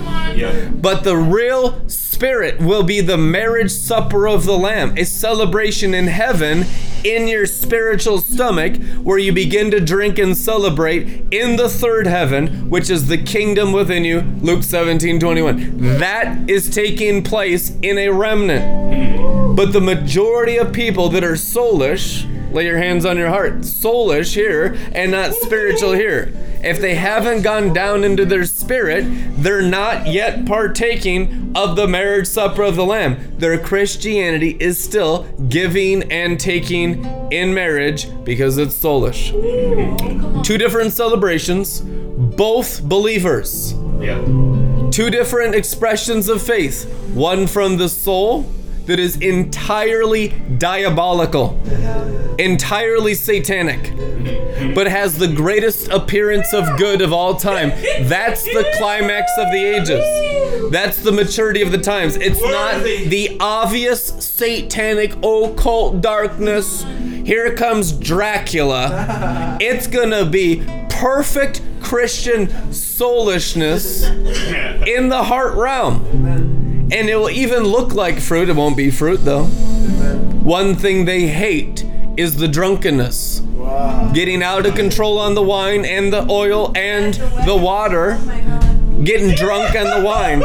Speaker 3: But the real spirit will be the marriage supper of the Lamb, a celebration in heaven in your spiritual stomach where you begin to drink and celebrate in the third heaven, which is the kingdom within you. Luke 17 21. That is taking place in a remnant. Hmm. But the majority of people that are soulish, lay your hands on your heart, soulish here and not spiritual here. If they haven't gone down into their spirit, they're not yet partaking of the marriage supper of the Lamb. Their Christianity is still giving and taking in marriage because it's soulish. Two different celebrations, both believers
Speaker 4: Yep.
Speaker 3: two different expressions of faith one from the soul that is entirely diabolical entirely satanic but has the greatest appearance of good of all time. That's the climax of the ages. That's the maturity of the times. It's not the obvious satanic occult darkness. Here comes dracula. It's gonna be perfect christian soulishness in the heart realm. And it will even look like fruit. It won't be fruit though. One thing they hate is the drunkenness. Getting out of control on the wine and the oil and the water. Oh Getting drunk on the wine.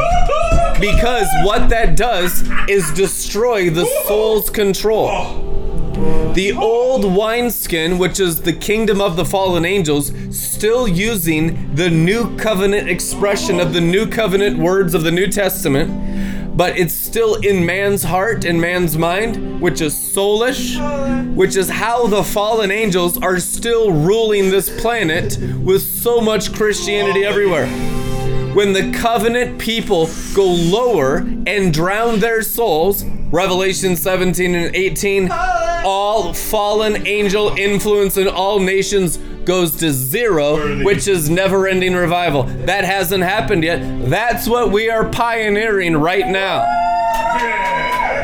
Speaker 3: Because what that does is destroy the soul's control. Oh. The old wineskin, which is the kingdom of the fallen angels, still using the new covenant expression of the new covenant words of the New Testament, but it's still in man's heart and man's mind, which is soulish, which is how the fallen angels are still ruling this planet with so much Christianity everywhere when the covenant people go lower and drown their souls, Revelation 17 and 18, all fallen angel influence in all nations goes to zero, which is never ending revival. That hasn't happened yet. That's what we are pioneering right now.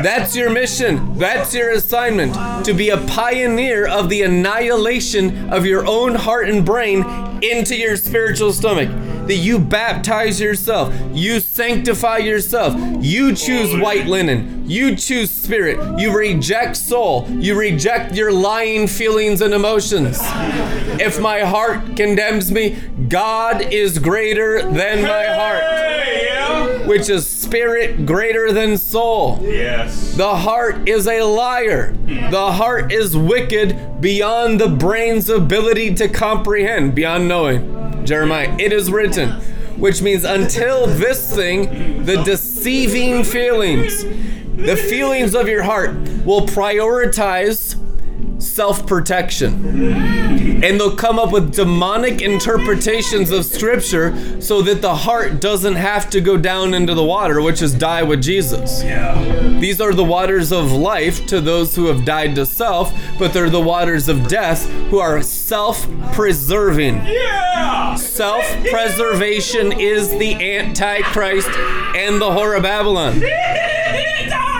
Speaker 3: That's your mission. That's your assignment to be a pioneer of the annihilation of your own heart and brain into your spiritual stomach. That you baptize yourself, you sanctify yourself, you choose white linen, you choose spirit, you reject soul, you reject your lying feelings and emotions. If my heart condemns me, God is greater than my heart, which is spirit greater than soul.
Speaker 4: Yes.
Speaker 3: The heart is a liar. The heart is wicked beyond the brain's ability to comprehend, beyond knowing. Jeremiah, it is written, which means until this thing, the deceiving feelings, the feelings of your heart will prioritize self protection. And they'll come up with demonic interpretations of scripture so that the heart doesn't have to go down into the water, which is die with Jesus. These are the waters of life to those who have died to self, but they're the waters of death who are self preserving.
Speaker 4: Yeah.
Speaker 3: Self preservation is the Antichrist and the whore of Babylon.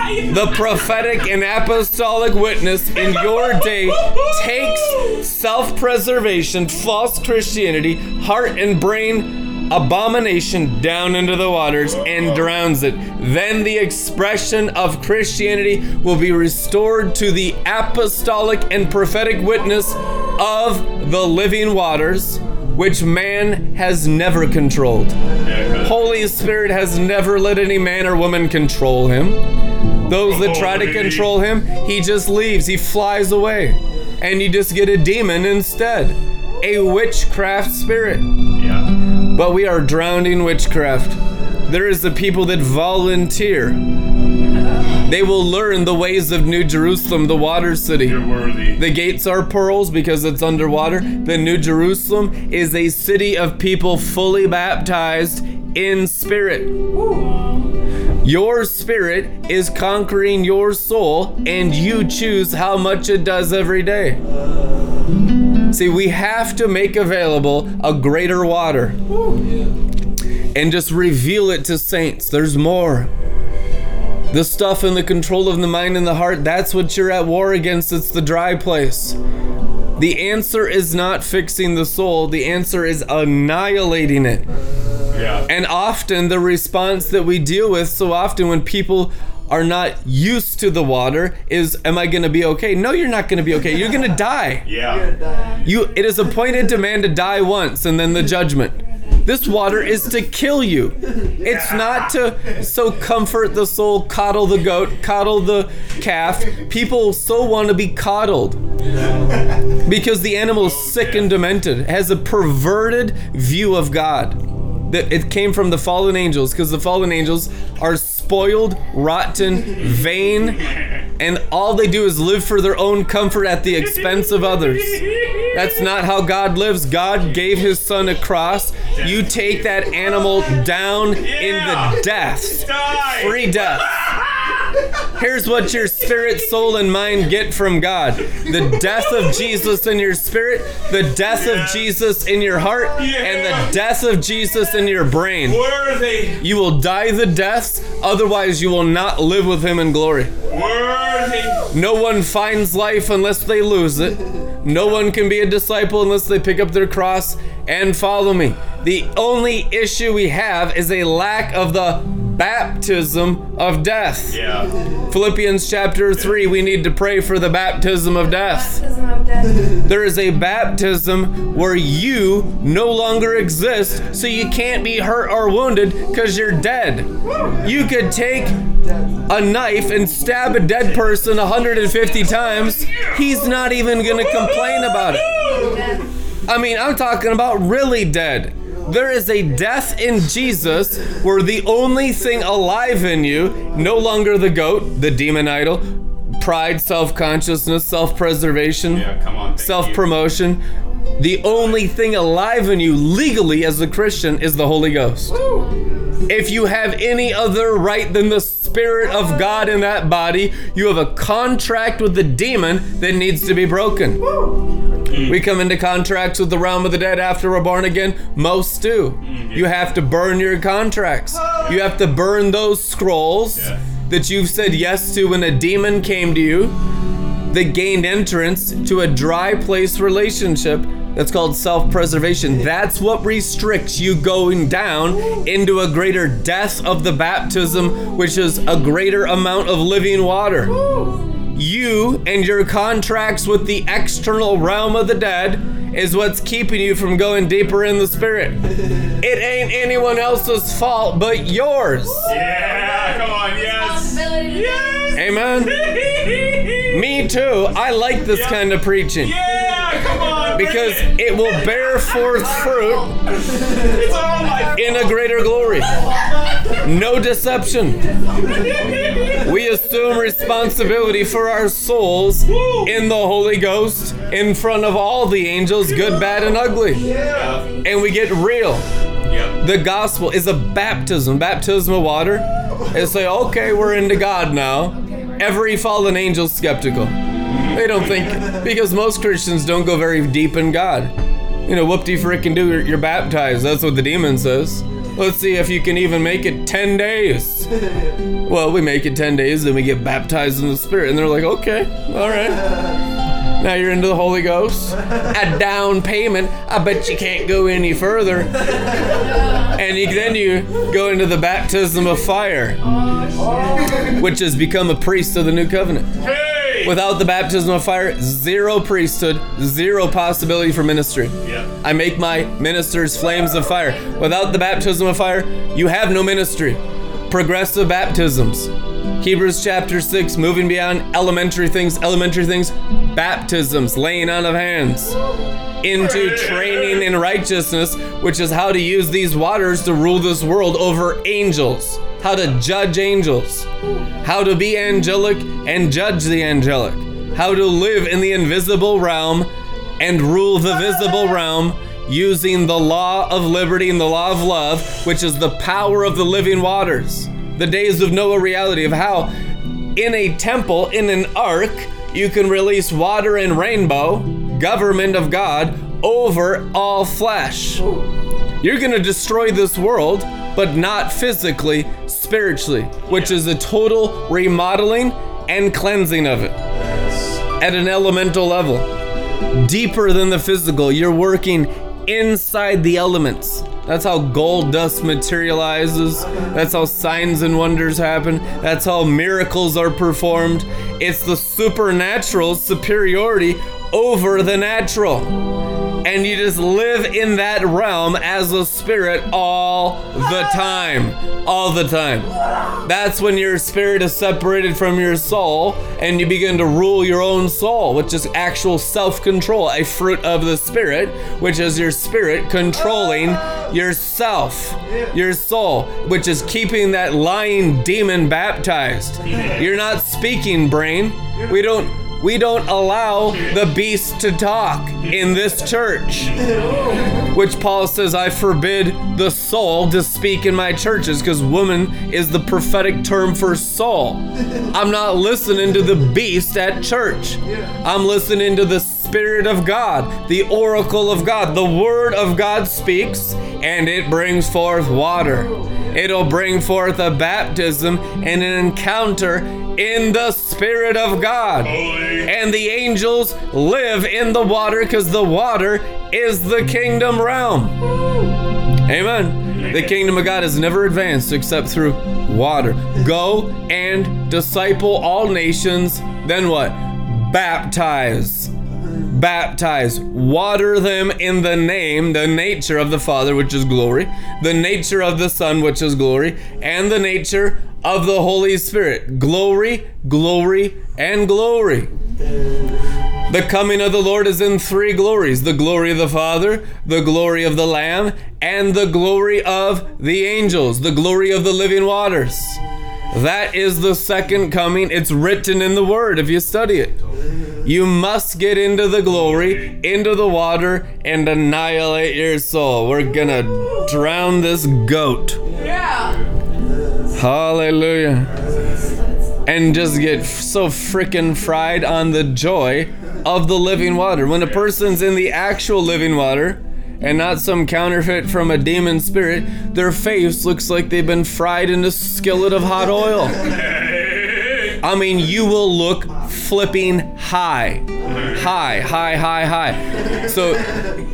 Speaker 3: The prophetic and apostolic witness in your day takes self preservation, false Christianity, heart and brain abomination down into the waters and drowns it. Then the expression of Christianity will be restored to the apostolic and prophetic witness of the living waters, which man has never controlled. Holy Spirit has never let any man or woman control him. Those that try to oh, control him, he just leaves, he flies away. And you just get a demon instead, a witchcraft spirit.
Speaker 4: Yeah.
Speaker 3: But we are drowning witchcraft. There is the people that volunteer. They will learn the ways of New Jerusalem, the water city.
Speaker 4: You're worthy.
Speaker 3: The gates are pearls because it's underwater. The New Jerusalem is a city of people fully baptized in spirit. Your spirit is conquering your soul, and you choose how much it does every day. See, we have to make available a greater water and just reveal it to saints. There's more. The stuff in the control of the mind and the heart, that's what you're at war against. It's the dry place. The answer is not fixing the soul, the answer is annihilating it.
Speaker 4: Yeah.
Speaker 3: And often the response that we deal with so often when people are not used to the water is am I going to be okay? No, you're not going to be okay. You're going to die.
Speaker 4: Yeah.
Speaker 3: You it is appointed to man to die once and then the judgment. This water is to kill you. It's not to so comfort the soul, coddle the goat, coddle the calf. People so want to be coddled because the animal is sick and demented, has a perverted view of God. That it came from the fallen angels because the fallen angels are spoiled, rotten, vain, and all they do is live for their own comfort at the expense of others. That's not how God lives. God gave his son a cross. You take that animal down in the death, free death. Here's what your spirit, soul, and mind get from God the death of Jesus in your spirit, the death of Jesus in your heart, and the death of Jesus in your brain.
Speaker 4: Worthy.
Speaker 3: You will die the deaths, otherwise, you will not live with Him in glory.
Speaker 4: Worthy.
Speaker 3: No one finds life unless they lose it. No one can be a disciple unless they pick up their cross and follow me. The only issue we have is a lack of the baptism of death.
Speaker 4: Yeah.
Speaker 3: Philippians chapter 3, we need to pray for the baptism of death.
Speaker 1: Baptism of death.
Speaker 3: There is a baptism where you no longer exist, so you can't be hurt or wounded because you're dead. You could take a knife and stab a dead person 150 times, he's not even gonna complain about it. I mean, I'm talking about really dead. There is a death in Jesus where the only thing alive in you, no longer the goat, the demon idol, pride, self consciousness, self preservation,
Speaker 4: Yeah.
Speaker 3: Self promotion. The only thing alive in you legally as a Christian is the Holy Ghost. If you have any other right than the Spirit of God in that body, you have a contract with the demon that needs to be broken. We come into contracts with the realm of the dead after we're born again. Most do. Mm-hmm. You have to burn your contracts. You have to burn those scrolls.
Speaker 4: Yeah.
Speaker 3: that you've said yes to when a demon came to you that gained entrance to a dry place relationship that's called self preservation. That's what restricts you going down into a greater death of the baptism, which is a greater amount of living water. You and your contracts with the external realm of the dead is what's keeping you from going deeper in the spirit. It ain't anyone else's fault but yours.
Speaker 4: Yeah, come on, yes. Yes.
Speaker 3: Amen. Me too. I like this kind of preaching
Speaker 4: Yeah, come on.
Speaker 3: because
Speaker 4: bring
Speaker 3: it will bear forth fruit
Speaker 4: it. It's all my
Speaker 3: in a greater glory. No deception. We assume responsibility for our souls in the Holy Ghost in front of all the angels, good, bad, and ugly. And we get real. The gospel is a baptism, baptism of water. It's like, okay, we're into God now. Every fallen angel's skeptical. They don't think, because most Christians don't go very deep in God. You know, whoop de frickin' do, you're baptized. That's what the demon says. Let's see if you can even make it 10 days. Well, we make it 10 days, then we get baptized in the Spirit. And they're like, okay, all right. Now you're into the Holy Ghost. A down payment. I bet you can't go any further. And you, then you go into the baptism of fire, oh, which has become a priest of the new covenant. Without the baptism of fire, zero priesthood, zero possibility for ministry.
Speaker 4: Yeah.
Speaker 3: I make my ministers flames of fire. Without the baptism of fire, you have no ministry. Progressive baptisms. Hebrews chapter 6, moving beyond elementary things, elementary things, baptisms, laying on of hands, into training in righteousness, which is how to use these waters to rule this world over angels, how to judge angels, how to be angelic and judge the angelic, how to live in the invisible realm and rule the visible realm using the law of liberty and the law of love, which is the power of the living waters. The days of Noah reality of how in a temple, in an ark, you can release water and rainbow, government of God, over all flesh. You're going to destroy this world, but not physically, spiritually, which is a total remodeling and cleansing of it at an elemental level deeper than the physical. You're working inside the elements. That's how gold dust materializes. That's how signs and wonders happen. That's how miracles are performed. It's the supernatural superiority over the natural. And you just live in that realm as a spirit all the time. All the time. That's when your spirit is separated from your soul and you begin to rule your own soul, which is actual self control, a fruit of the spirit, which is your spirit controlling yourself, your soul, which is keeping that lying demon baptized. You're not speaking, brain. We don't. We don't allow the beast to talk in this church which Paul says, I forbid the soul to speak in my churches because woman is the prophetic term for soul. I'm not listening to the beast at church. I'm listening to the Spirit of God, the oracle of God. The Word of God speaks and it brings forth water. It'll bring forth a baptism and an encounter in the Spirit of God. And the angels live in the water because the water is the kingdom realm. Amen. The kingdom of God has never advanced except through water. Go and disciple all nations. Then what? Baptize. Baptize. Water them in the name, the nature of the Father, which is glory, the nature of the Son, which is glory, and the nature of the Holy Spirit. Glory, glory, and glory. The coming of the Lord is in three glories the glory of the Father, the glory of the Lamb, and the glory of the angels, the glory of the living waters. That is the second coming. It's written in the Word if you study it. You must get into the glory, into the water, and annihilate your soul. We're gonna drown this goat. Yeah. Hallelujah. And just get so freaking fried on the joy of the living water. When a person's in the actual living water and not some counterfeit from a demon spirit, their face looks like they've been fried in a skillet of hot oil. I mean, you will look flipping high. High, high, high, high. So,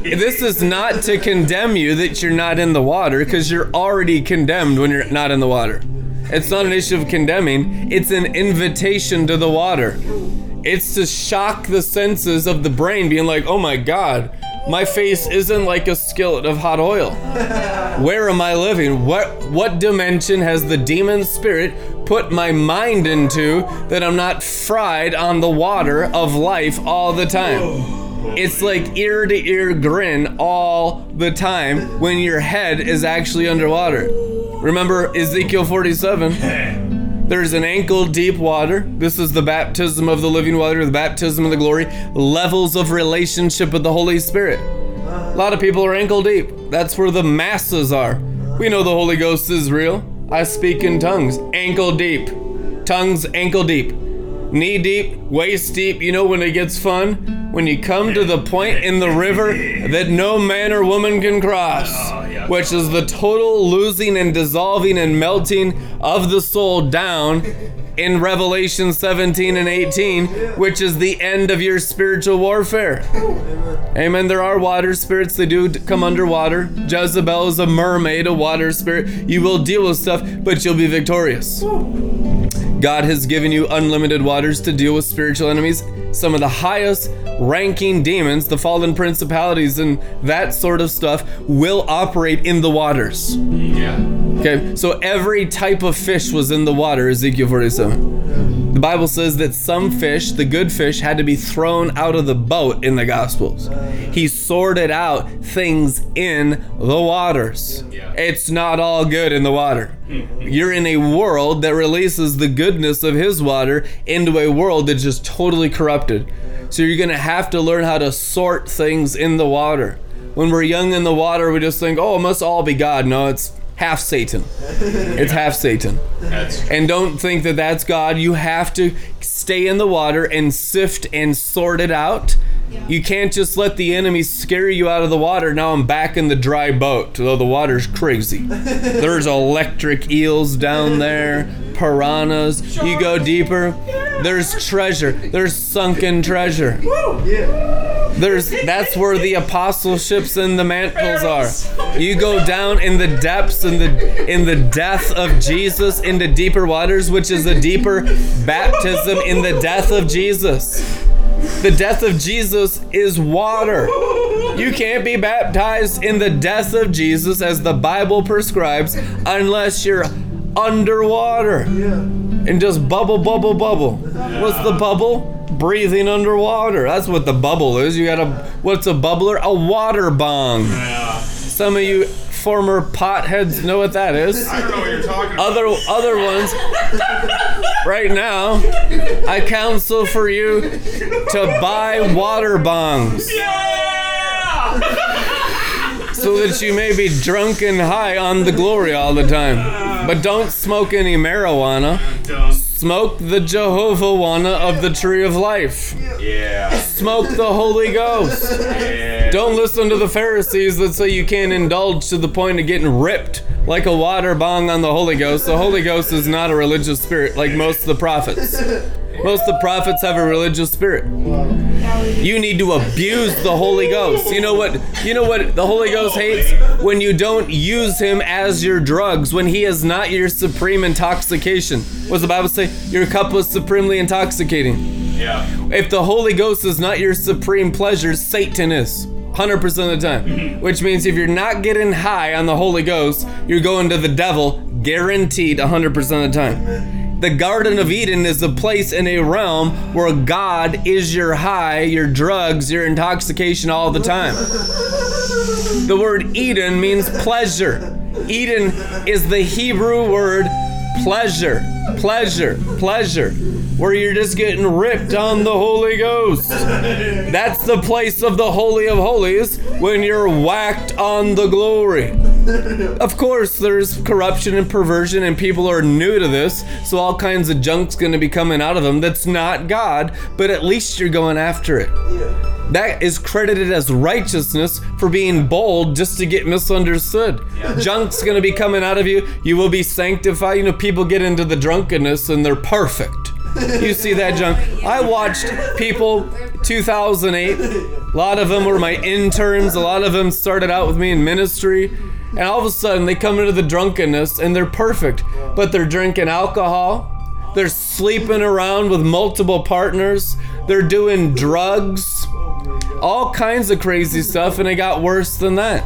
Speaker 3: this is not to condemn you that you're not in the water because you're already condemned when you're not in the water. It's not an issue of condemning, it's an invitation to the water. It's to shock the senses of the brain, being like, oh my God, my face isn't like a skillet of hot oil. Where am I living? What what dimension has the demon spirit put my mind into that I'm not fried on the water of life all the time? It's like ear to ear grin all the time when your head is actually underwater. Remember Ezekiel 47? There's an ankle deep water. This is the baptism of the living water, the baptism of the glory, levels of relationship with the Holy Spirit. A lot of people are ankle deep. That's where the masses are. We know the Holy Ghost is real. I speak in tongues, ankle deep. Tongues ankle deep. Knee deep, waist deep. You know when it gets fun? When you come to the point in the river that no man or woman can cross, which is the total losing and dissolving and melting of the soul down in Revelation 17 and 18, which is the end of your spiritual warfare. Amen. There are water spirits that do come underwater. Jezebel is a mermaid, a water spirit. You will deal with stuff, but you'll be victorious. God has given you unlimited waters to deal with spiritual enemies. Some of the highest ranking demons, the fallen principalities, and that sort of stuff will operate in the waters.
Speaker 4: Mm, yeah.
Speaker 3: Okay, so every type of fish was in the water, Ezekiel 47. The Bible says that some fish, the good fish, had to be thrown out of the boat in the Gospels. He sorted out things in the waters. It's not all good in the water. You're in a world that releases the goodness of His water into a world that's just totally corrupted. So you're going to have to learn how to sort things in the water. When we're young in the water, we just think, oh, it must all be God. No, it's half Satan. It's half Satan.
Speaker 4: That's
Speaker 3: And don't think that that's God. You have to stay in the water and sift and sort it out. You can't just let the enemy scare you out of the water. Now I'm back in the dry boat, though the water's crazy. There's electric eels down there, piranhas. You go deeper, there's treasure. There's sunken treasure. There's that's where the apostleships and the mantles are. You go down in the depths in the in the death of Jesus into deeper waters, which is a deeper baptism in the death of Jesus. The death of Jesus is water. You can't be baptized in the death of Jesus as the Bible prescribes unless you're underwater and just bubble, bubble, bubble. What's the bubble? Breathing underwater. That's what the bubble is. You got a what's a bubbler? A water bong.
Speaker 4: yeah.
Speaker 3: Some of you former potheads know what that is.
Speaker 4: I don't know what you're talking about.
Speaker 3: Other other ones. Right now, I counsel for you to buy water bongs
Speaker 4: Yeah!
Speaker 3: so that you may be drunk and high on the glory all the time. But don't smoke any marijuana. Smoke the Jehovah wanna of the tree of life.
Speaker 4: Yeah.
Speaker 3: Smoke the Holy Ghost.
Speaker 4: Yeah.
Speaker 3: Don't listen to the Pharisees that say you can't indulge to the point of getting ripped like a water bong on the Holy Ghost. The Holy Ghost is not a religious spirit like most of the prophets. Most of the prophets have a religious spirit. You need to abuse the Holy Ghost. You know what? You know what the Holy Ghost hates when you don't use him as your drugs, when he is not your supreme intoxication. What's the Bible say? Your cup was supremely intoxicating.
Speaker 4: Yeah.
Speaker 3: If the Holy Ghost is not your supreme pleasure, Satan is. 100% of the time. Mm-hmm. Which means if you're not getting high on the Holy Ghost, you're going to the devil, guaranteed 100% of the time. The Garden of Eden is a place in a realm where God is your high, your drugs, your intoxication all the time. The word Eden means pleasure. Eden is the Hebrew word pleasure, pleasure, pleasure, where you're just getting ripped on the Holy Ghost. That's the place of the Holy of Holies when you're whacked on the glory. Of course, there's corruption and perversion, and people are new to this, so all kinds of junk's gonna be coming out of them that's not God, but at least you're going after it. That is credited as righteousness for being bold just to get misunderstood. Junk's gonna be coming out of you. You will be sanctified. You know, people get into the drunkenness and they're perfect. You see that junk. I watched people 2008. A lot of them were my interns. A lot of them started out with me in ministry. And all of a sudden they come into the drunkenness and they're perfect. But they're drinking alcohol. They're sleeping around with multiple partners. They're doing drugs. All kinds of crazy stuff. And it got worse than that.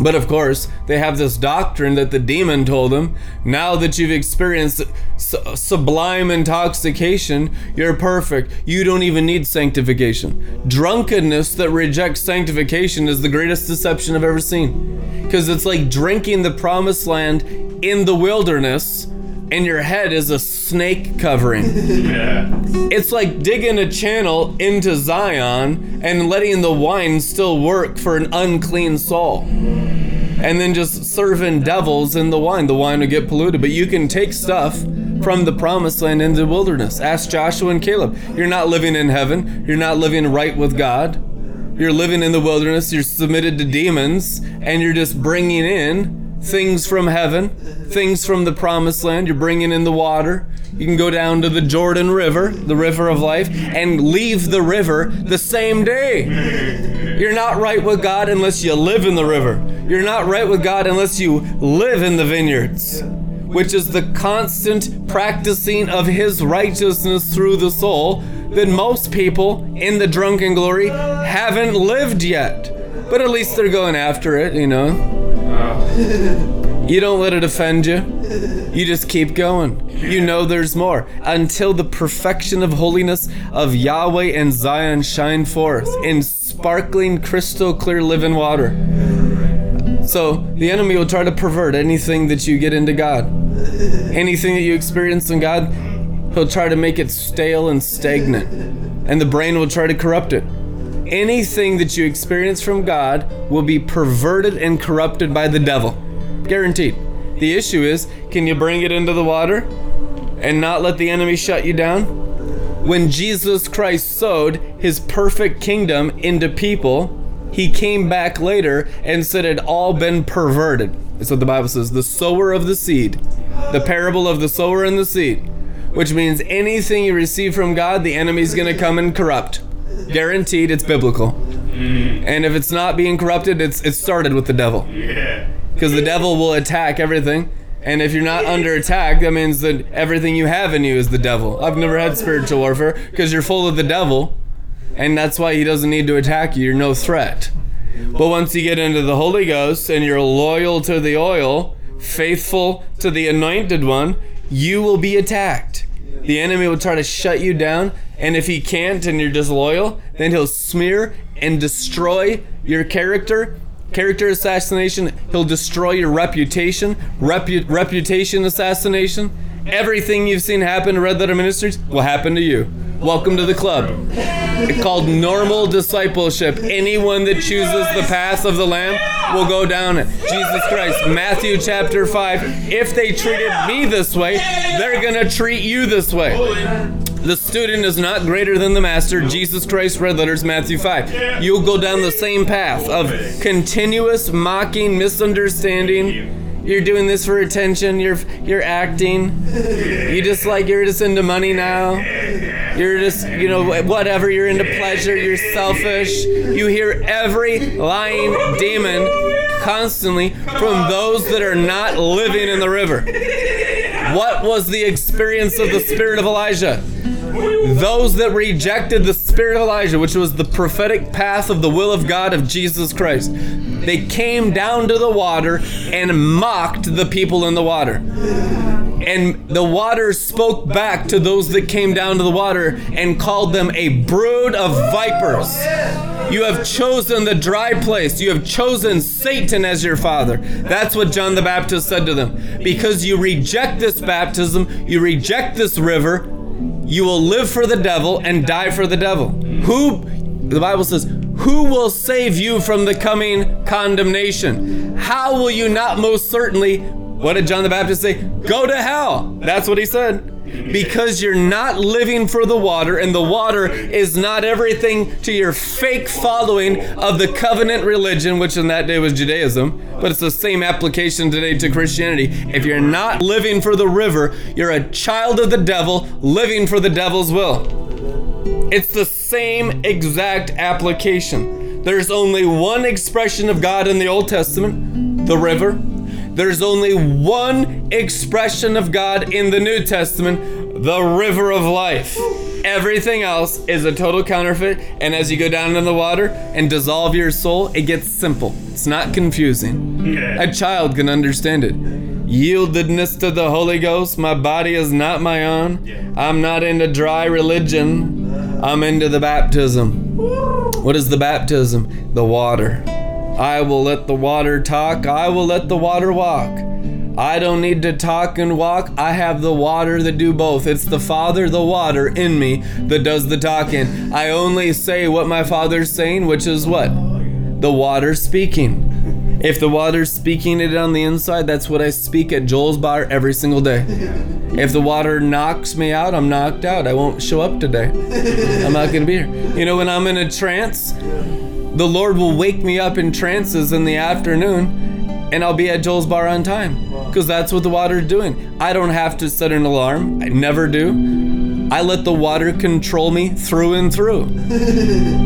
Speaker 3: But of course, they have this doctrine that the demon told them now that you've experienced su- sublime intoxication, you're perfect. You don't even need sanctification. Drunkenness that rejects sanctification is the greatest deception I've ever seen. Because it's like drinking the promised land in the wilderness and your head is a snake covering.
Speaker 4: Yeah.
Speaker 3: It's like digging a channel into Zion and letting the wine still work for an unclean soul. And then just serving devils in the wine. The wine will get polluted. But you can take stuff from the promised land into the wilderness. Ask Joshua and Caleb. You're not living in heaven, you're not living right with God. You're living in the wilderness, you're submitted to demons, and you're just bringing in things from heaven, things from the promised land. You're bringing in the water. You can go down to the Jordan River, the river of life, and leave the river the same day. You're not right with God unless you live in the river. You're not right with God unless you live in the vineyards, which is the constant practicing of His righteousness through the soul that most people in the drunken glory haven't lived yet. But at least they're going after it, you know. Oh. You don't let it offend you. You just keep going. You know there's more until the perfection of holiness of Yahweh and Zion shine forth in sparkling, crystal clear living water. So the enemy will try to pervert anything that you get into God. Anything that you experience in God, he'll try to make it stale and stagnant. And the brain will try to corrupt it. Anything that you experience from God will be perverted and corrupted by the devil. Guaranteed. The issue is can you bring it into the water and not let the enemy shut you down? When Jesus Christ sowed his perfect kingdom into people, he came back later and said it had all been perverted. That's what the Bible says. The sower of the seed. The parable of the sower and the seed. Which means anything you receive from God, the enemy's going to come and corrupt. Guaranteed it's biblical. And if it's not being corrupted, it's it started with the devil.
Speaker 4: Yeah.
Speaker 3: Because the devil will attack everything. And if you're not under attack, that means that everything you have in you is the devil. I've never had spiritual warfare because you're full of the devil. And that's why he doesn't need to attack you. You're no threat. But once you get into the Holy Ghost and you're loyal to the oil, faithful to the anointed one, you will be attacked. The enemy will try to shut you down. And if he can't and you're disloyal, then he'll smear and destroy your character character assassination. He'll destroy your reputation, repu- reputation assassination. Everything you've seen happen to Red Letter Ministries will happen to you. Welcome to the club. It's called normal discipleship. Anyone that chooses the path of the Lamb will go down it. Jesus Christ, Matthew chapter 5. If they treated me this way, they're going to treat you this way. The student is not greater than the master. Jesus Christ, red letters, Matthew 5. You'll go down the same path of continuous mocking, misunderstanding. You're doing this for attention. You're you're acting. You just like you're just into money now. You're just you know whatever. You're into pleasure. You're selfish. You hear every lying demon constantly from those that are not living in the river. What was the experience of the spirit of Elijah? Those that rejected the spirit of Elijah, which was the prophetic path of the will of God of Jesus Christ, they came down to the water and mocked the people in the water. And the water spoke back to those that came down to the water and called them a brood of vipers. You have chosen the dry place. You have chosen Satan as your father. That's what John the Baptist said to them. Because you reject this baptism, you reject this river, you will live for the devil and die for the devil. Who, the Bible says, who will save you from the coming condemnation? How will you not most certainly, what did John the Baptist say? Go to hell. That's what he said. Because you're not living for the water, and the water is not everything to your fake following of the covenant religion, which in that day was Judaism, but it's the same application today to Christianity. If you're not living for the river, you're a child of the devil living for the devil's will. It's the same exact application. There's only one expression of God in the Old Testament, the river. There's only one expression of God in the New Testament, the river of life. Everything else is a total counterfeit, and as you go down in the water and dissolve your soul, it gets simple. It's not confusing. A child can understand it. Yieldedness to the Holy Ghost, my body is not my own. I'm not into dry religion. I'm into the baptism. What is the baptism? The water. I will let the water talk. I will let the water walk. I don't need to talk and walk. I have the water that do both. It's the Father, the water in me that does the talking. I only say what my Father's saying, which is what? The water speaking. If the water's speaking it on the inside, that's what I speak at Joel's bar every single day. If the water knocks me out, I'm knocked out. I won't show up today. I'm not going to be here. You know, when I'm in a trance, the Lord will wake me up in trances in the afternoon and I'll be at Joel's bar on time because that's what the water's doing. I don't have to set an alarm, I never do. I let the water control me through and through.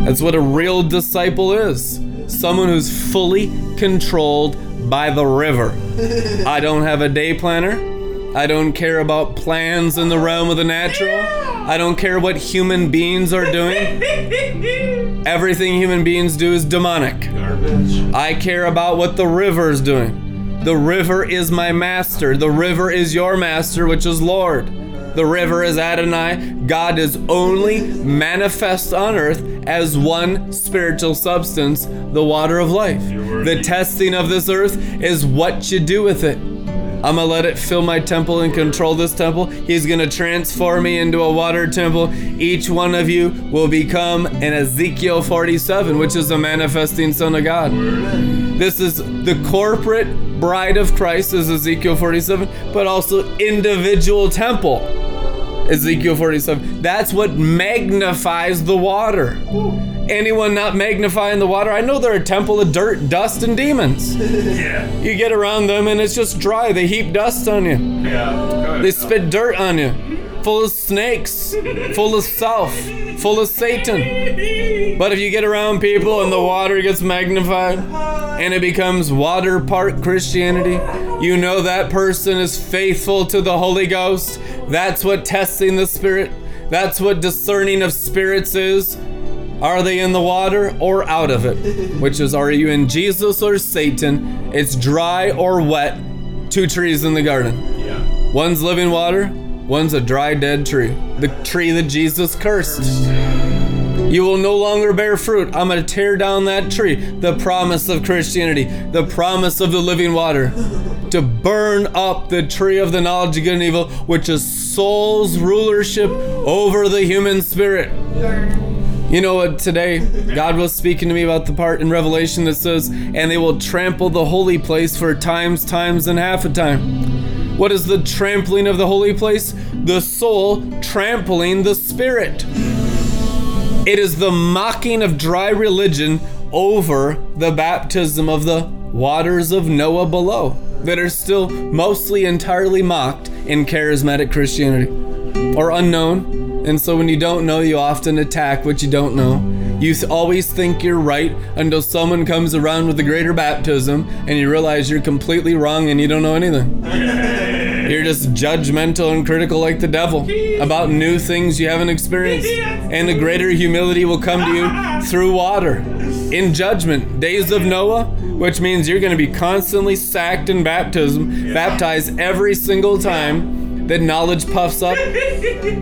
Speaker 3: That's what a real disciple is someone who's fully controlled by the river. I don't have a day planner. I don't care about plans in the realm of the natural. I don't care what human beings are doing. Everything human beings do is demonic. Garbage. I care about what the river is doing. The river is my master. The river is your master, which is Lord. The river is Adonai. God is only manifest on earth as one spiritual substance, the water of life. The testing of this earth is what you do with it. I'm gonna let it fill my temple and control this temple. He's gonna transform me into a water temple. Each one of you will become an Ezekiel 47, which is a manifesting Son of God. This is the corporate bride of Christ, is Ezekiel 47, but also individual temple. Ezekiel 47. That's what magnifies the water. Anyone not magnifying the water? I know they're a temple of dirt, dust, and demons.
Speaker 4: Yeah.
Speaker 3: You get around them and it's just dry. They heap dust on you.
Speaker 4: Yeah.
Speaker 3: They spit dirt on you. Full of snakes, full of self, full of Satan. But if you get around people and the water gets magnified and it becomes water park Christianity, you know that person is faithful to the Holy Ghost. That's what testing the Spirit, that's what discerning of spirits is. Are they in the water or out of it? Which is, are you in Jesus or Satan? It's dry or wet. Two trees in the garden.
Speaker 4: Yeah.
Speaker 3: One's living water, one's a dry, dead tree. The tree that Jesus cursed. You will no longer bear fruit. I'm going to tear down that tree. The promise of Christianity, the promise of the living water, to burn up the tree of the knowledge of good and evil, which is soul's rulership over the human spirit. You know what? Today, God was speaking to me about the part in Revelation that says, and they will trample the holy place for times, times, and half a time. What is the trampling of the holy place? The soul trampling the spirit. It is the mocking of dry religion over the baptism of the waters of Noah below that are still mostly entirely mocked in charismatic Christianity or unknown. And so when you don't know, you often attack what you don't know. You always think you're right until someone comes around with a greater baptism and you realize you're completely wrong and you don't know anything. You're just judgmental and critical like the devil about new things you haven't experienced. And a greater humility will come to you through water. In judgment, days of Noah, which means you're going to be constantly sacked in baptism, baptized every single time that knowledge puffs up.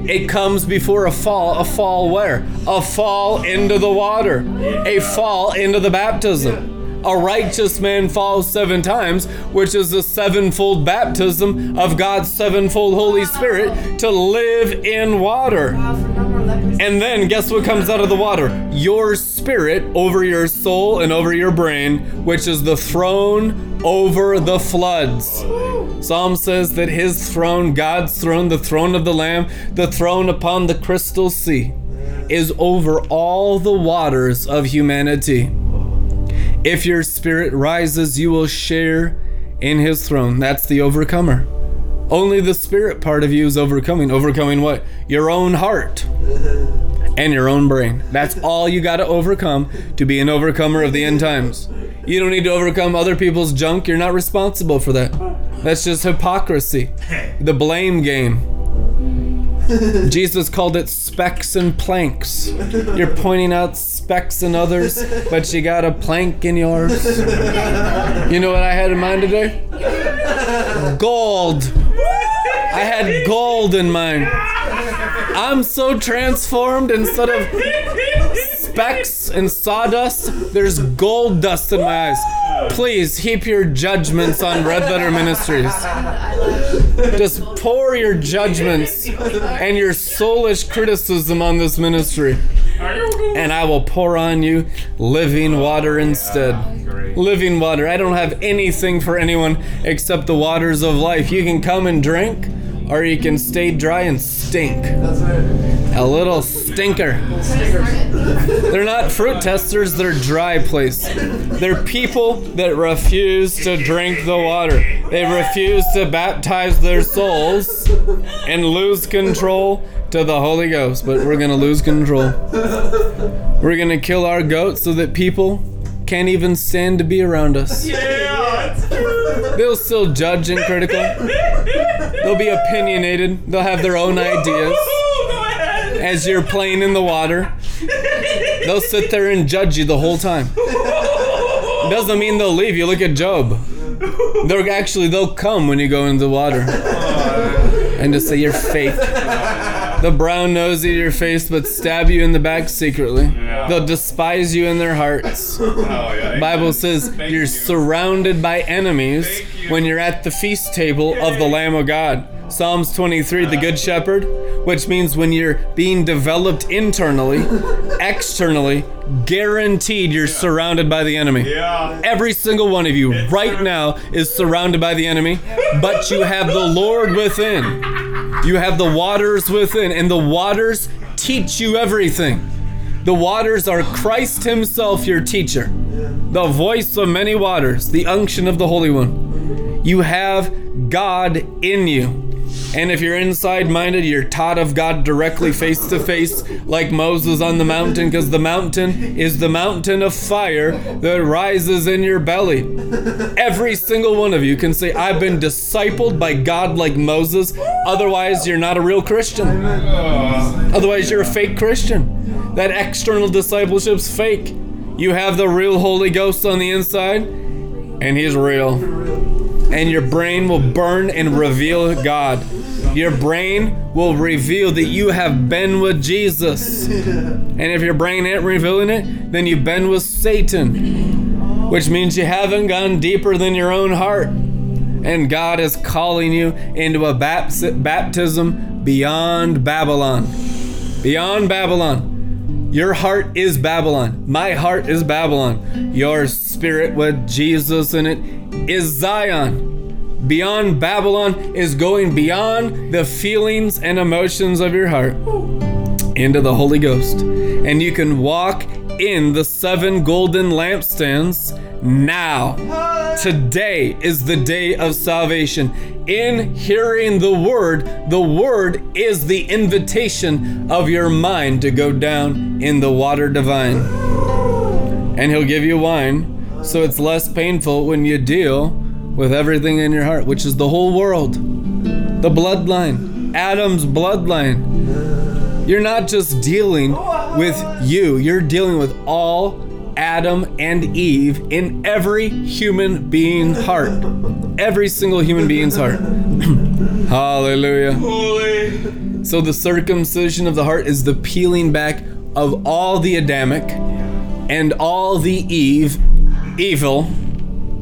Speaker 3: It comes before a fall. A fall where? A fall into the water. A fall into the baptism. A righteous man falls seven times, which is the sevenfold baptism of God's sevenfold Holy Spirit to live in water. And then guess what comes out of the water? Your spirit over your soul and over your brain, which is the throne over the floods. Psalm says that his throne, God's throne, the throne of the Lamb, the throne upon the crystal sea, is over all the waters of humanity. If your spirit rises, you will share in his throne. That's the overcomer. Only the spirit part of you is overcoming. Overcoming what? Your own heart and your own brain. That's all you got to overcome to be an overcomer of the end times. You don't need to overcome other people's junk. You're not responsible for that. That's just hypocrisy. The blame game. Jesus called it specks and planks. You're pointing out specks in others, but you got a plank in yours. You know what I had in mind today? Gold. I had gold in mind. I'm so transformed instead of specks and sawdust, there's gold dust in my eyes. Please heap your judgments on Red Letter Ministries. Just pour your judgments and your soulish criticism on this ministry. And I will pour on you living water instead. Living water. I don't have anything for anyone except the waters of life. You can come and drink, or you can stay dry and stink. A little stinker. They're not fruit testers, they're dry place. They're people that refuse to drink the water. They refuse to baptize their souls and lose control to the Holy Ghost. But we're gonna lose control. We're gonna kill our goats so that people can't even stand to be around us. Yeah. They'll still judge and critical. They'll be opinionated. They'll have their own ideas as you're playing in the water. They'll sit there and judge you the whole time. Doesn't mean they'll leave you. Look at Job. They're actually they'll come when you go into the water and just say you're fake. The brown nose eat your face, but stab you in the back secretly. They'll despise you in their hearts. Bible says you're surrounded by enemies when you're at the feast table of the Lamb of God. Psalms 23, the Good Shepherd, which means when you're being developed internally, externally, guaranteed you're surrounded by the enemy.
Speaker 4: Yeah.
Speaker 3: Every single one of you right now is surrounded by the enemy, but you have the Lord within. You have the waters within, and the waters teach you everything. The waters are Christ Himself, your teacher, the voice of many waters, the unction of the Holy One. You have God in you. And if you're inside minded, you're taught of God directly face to face, like Moses on the mountain, because the mountain is the mountain of fire that rises in your belly. Every single one of you can say, I've been discipled by God like Moses. Otherwise, you're not a real Christian. Otherwise, you're a fake Christian. That external discipleship's fake. You have the real Holy Ghost on the inside, and He's real and your brain will burn and reveal God. Your brain will reveal that you have been with Jesus. And if your brain ain't revealing it, then you've been with Satan, which means you haven't gone deeper than your own heart. And God is calling you into a baptism beyond Babylon. Beyond Babylon. Your heart is Babylon. My heart is Babylon. Your spirit with Jesus in it is Zion. Beyond Babylon is going beyond the feelings and emotions of your heart into the Holy Ghost. And you can walk in the seven golden lampstands now. Today is the day of salvation. In hearing the word, the word is the invitation of your mind to go down in the water divine. And he'll give you wine, so it's less painful when you deal with everything in your heart, which is the whole world, the bloodline, Adam's bloodline. You're not just dealing with you, you're dealing with all Adam and Eve in every human being's heart. Every single human being's heart. Hallelujah.
Speaker 4: Holy.
Speaker 3: So the circumcision of the heart is the peeling back of all the Adamic and all the Eve evil,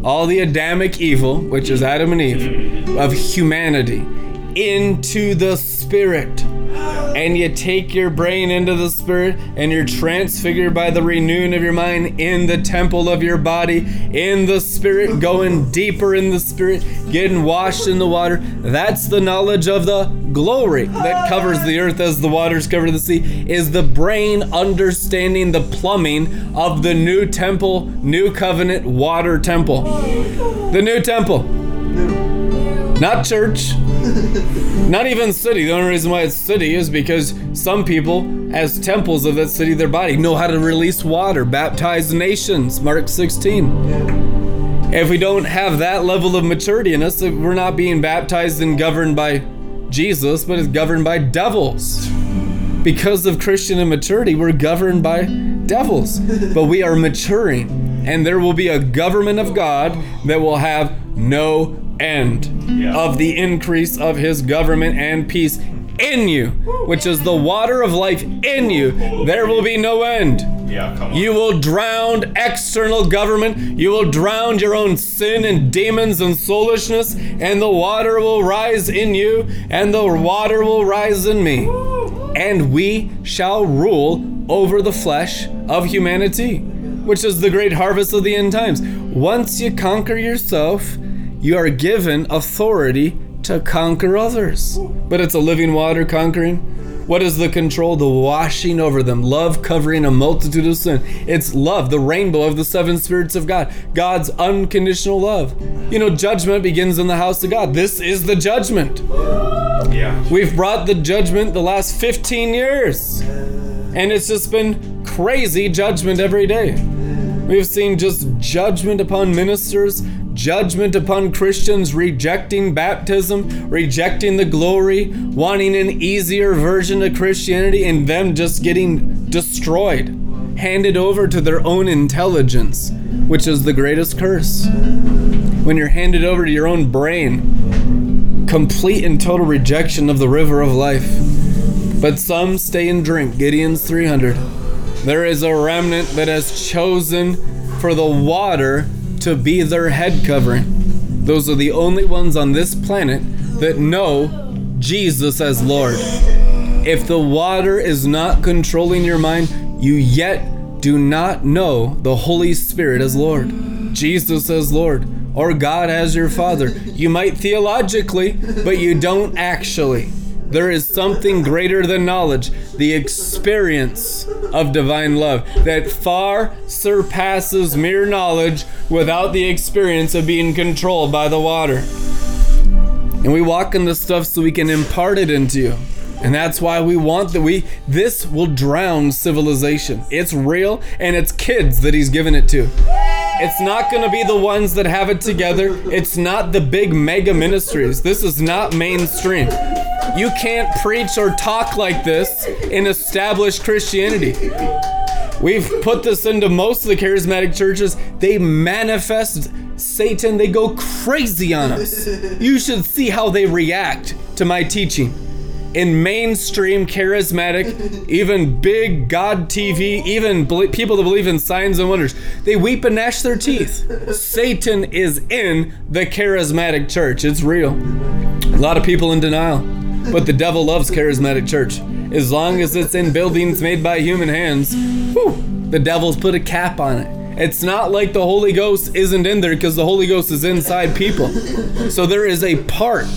Speaker 3: all the Adamic evil, which is Adam and Eve, of humanity, into the spirit and you take your brain into the spirit and you're transfigured by the renewing of your mind in the temple of your body in the spirit going deeper in the spirit getting washed in the water. That's the knowledge of the glory that covers the earth as the waters cover the sea is the brain understanding the plumbing of the new temple new covenant water temple. The new temple. Not church not even city. The only reason why it's city is because some people, as temples of that city, their body, know how to release water, baptize nations. Mark 16. If we don't have that level of maturity in us, we're not being baptized and governed by Jesus, but it's governed by devils. Because of Christian immaturity, we're governed by devils. But we are maturing, and there will be a government of God that will have no end
Speaker 4: Yeah.
Speaker 3: of the increase of his government and peace in you, which is the water of life in you. There will be no end.
Speaker 4: Yeah.
Speaker 3: You will drown external government. You will drown your own sin and demons and soulishness, and the water will rise in you, and the water will rise in me. And we shall rule over the flesh of humanity, which is the great harvest of the end times. Once you conquer yourself, you are given authority to conquer others. But it's a living water conquering. What is the control? The washing over them, love covering a multitude of sin. It's love, the rainbow of the seven spirits of God, God's unconditional love. You know, judgment begins in the house of God. This is the judgment.
Speaker 4: Yeah.
Speaker 3: We've brought the judgment the last 15 years. And it's just been crazy judgment every day. We've seen just judgment upon ministers, judgment upon Christians rejecting baptism, rejecting the glory, wanting an easier version of Christianity, and them just getting destroyed, handed over to their own intelligence, which is the greatest curse. When you're handed over to your own brain, complete and total rejection of the river of life. But some stay and drink. Gideon's 300. There is a remnant that has chosen for the water to be their head covering. Those are the only ones on this planet that know Jesus as Lord. If the water is not controlling your mind, you yet do not know the Holy Spirit as Lord, Jesus as Lord, or God as your Father. You might theologically, but you don't actually. There is something greater than knowledge, the experience of divine love that far surpasses mere knowledge without the experience of being controlled by the water. And we walk in this stuff so we can impart it into you. And that's why we want that we this will drown civilization. It's real and it's kids that he's given it to. It's not going to be the ones that have it together. It's not the big mega ministries. This is not mainstream. You can't preach or talk like this in established Christianity. We've put this into most of the charismatic churches. They manifest Satan, they go crazy on us. You should see how they react to my teaching. In mainstream charismatic, even big God TV, even bel- people that believe in signs and wonders, they weep and gnash their teeth. Satan is in the charismatic church. It's real. A lot of people in denial. But the devil loves charismatic church. As long as it's in buildings made by human hands, whew, the devil's put a cap on it. It's not like the Holy Ghost isn't in there because the Holy Ghost is inside people. So there is a part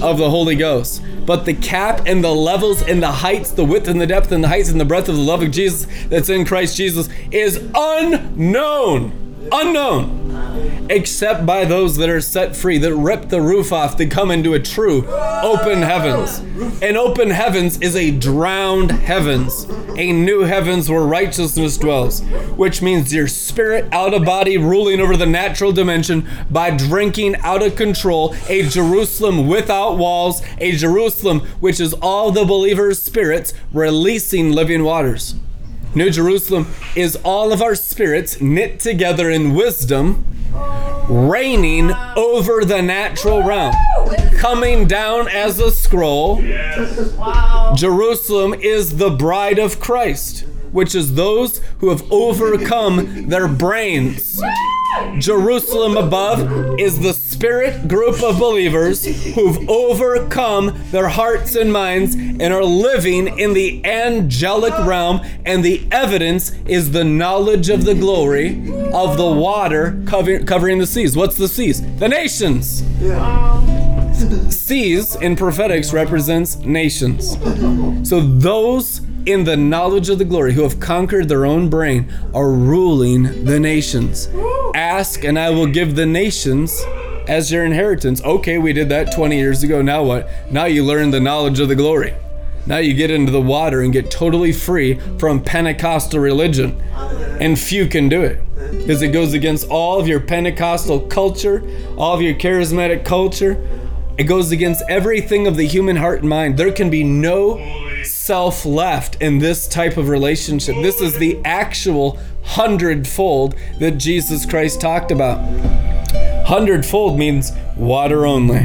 Speaker 3: of the Holy Ghost. But the cap and the levels and the heights, the width and the depth and the heights and the breadth of the love of Jesus that's in Christ Jesus is unknown. Unknown except by those that are set free, that rip the roof off, to come into a true open heavens. And open heavens is a drowned heavens, a new heavens where righteousness dwells, which means your spirit out of body ruling over the natural dimension by drinking out of control a Jerusalem without walls, a Jerusalem which is all the believers' spirits releasing living waters. New Jerusalem is all of our spirits knit together in wisdom reigning over the natural realm, coming down as a scroll. Jerusalem is the bride of Christ, which is those who have overcome their brains. Jerusalem above is the spirit group of believers who've overcome their hearts and minds and are living in the angelic realm, and the evidence is the knowledge of the glory of the water cover- covering the seas. What's the seas? The nations. Seas in prophetics represents nations. So those in the knowledge of the glory who have conquered their own brain are ruling the nations. Ask and I will give the nations as your inheritance. Okay, we did that 20 years ago. Now what? Now you learn the knowledge of the glory. Now you get into the water and get totally free from Pentecostal religion. And few can do it because it goes against all of your Pentecostal culture, all of your charismatic culture. It goes against everything of the human heart and mind. There can be no self left in this type of relationship. This is the actual hundredfold that Jesus Christ talked about. Hundredfold means water only.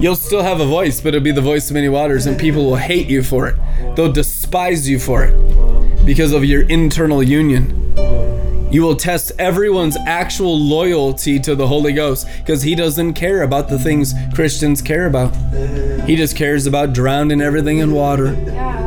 Speaker 3: You'll still have a voice, but it'll be the voice of many waters, and people will hate you for it. They'll despise you for it because of your internal union. You will test everyone's actual loyalty to the Holy Ghost because he doesn't care about the things Christians care about. He just cares about drowning everything in water.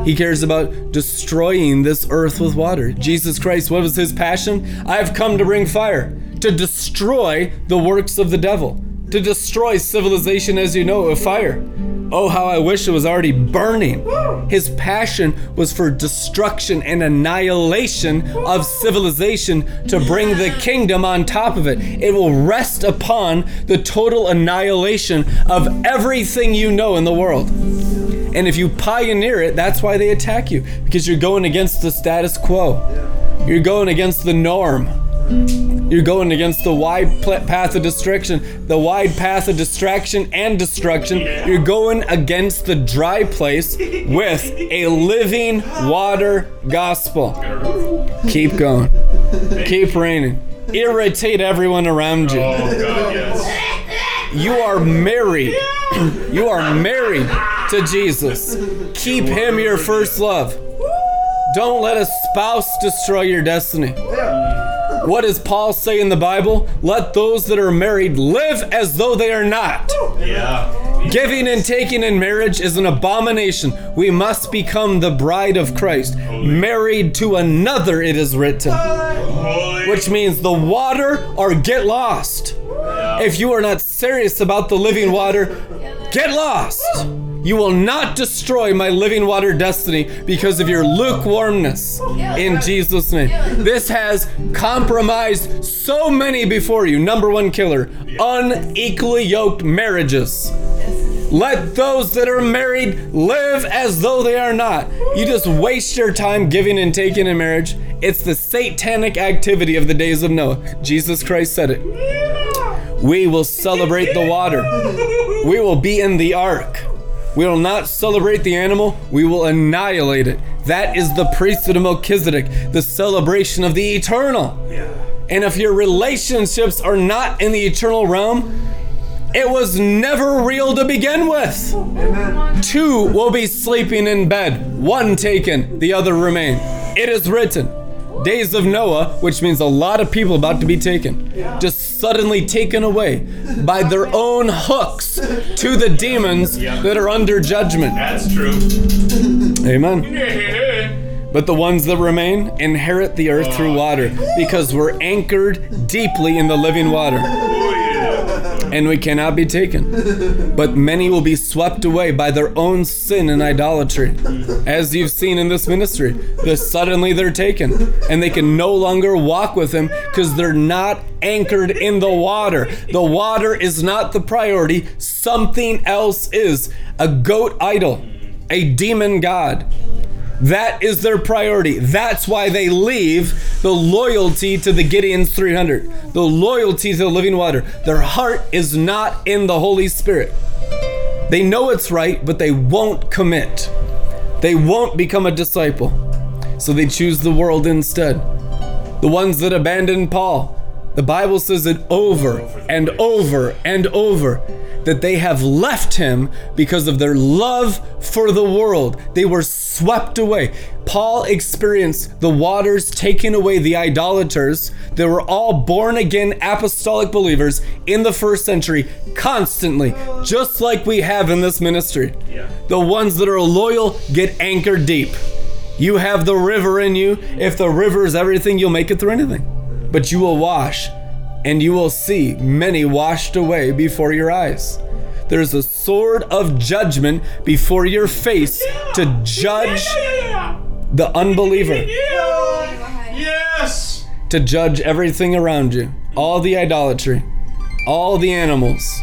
Speaker 3: He cares about destroying this earth with water. Jesus Christ, what was his passion? I have come to bring fire, to destroy the works of the devil, to destroy civilization as you know it with fire. Oh, how I wish it was already burning. His passion was for destruction and annihilation of civilization to bring the kingdom on top of it. It will rest upon the total annihilation of everything you know in the world. And if you pioneer it, that's why they attack you, because you're going against the status quo. You're going against the norm. You're going against the wide pl- path of distraction, the wide path of distraction and destruction. You're going against the dry place with a living water gospel. Keep going. Keep raining. Irritate everyone around you.
Speaker 4: Oh, God, yes.
Speaker 3: You are married. You are married to Jesus. Keep him your first love. Don't let a spouse destroy your destiny. What does Paul say in the Bible? Let those that are married live as though they are not.
Speaker 4: Yeah.
Speaker 3: Giving and taking in marriage is an abomination. We must become the bride of Christ. Married to another, it is written.
Speaker 4: Holy.
Speaker 3: Which means the water or get lost. If you are not serious about the living water, get lost. You will not destroy my living water destiny because of your lukewarmness in Jesus' name. This has compromised so many before you. Number one killer unequally yoked marriages. Let those that are married live as though they are not. You just waste your time giving and taking in marriage. It's the satanic activity of the days of Noah. Jesus Christ said it. We will celebrate the water. We will be in the ark. We will not celebrate the animal, we will annihilate it. That is the priesthood of Melchizedek, the celebration of the eternal. Yeah. And if your relationships are not in the eternal realm, it was never real to begin with. Two will be sleeping in bed, one taken, the other remain. It is written. Days of Noah, which means a lot of people about to be taken, just suddenly taken away by their own hooks to the demons that are under judgment.
Speaker 4: That's true.
Speaker 3: Amen. But the ones that remain inherit the earth through water because we're anchored deeply in the living water. and we cannot be taken. But many will be swept away by their own sin and idolatry. Mm-hmm. As you've seen in this ministry, that suddenly they're taken and they can no longer walk with him because they're not anchored in the water. The water is not the priority, something else is. A goat idol, a demon god. That is their priority. That's why they leave the loyalty to the Gideon's 300, the loyalty to the living water. Their heart is not in the Holy Spirit. They know it's right, but they won't commit. They won't become a disciple. So they choose the world instead. The ones that abandoned Paul, The Bible says it over and over and over that they have left him because of their love for the world. They were swept away. Paul experienced the waters taking away the idolaters. They were all born again apostolic believers in the first century constantly, just like we have in this ministry.
Speaker 4: Yeah.
Speaker 3: The ones that are loyal get anchored deep. You have the river in you. If the river is everything, you'll make it through anything. But you will wash, and you will see many washed away before your eyes. There's a sword of judgment before your face to judge the unbeliever,
Speaker 4: Yes.
Speaker 3: to judge everything around you, all the idolatry, all the animals.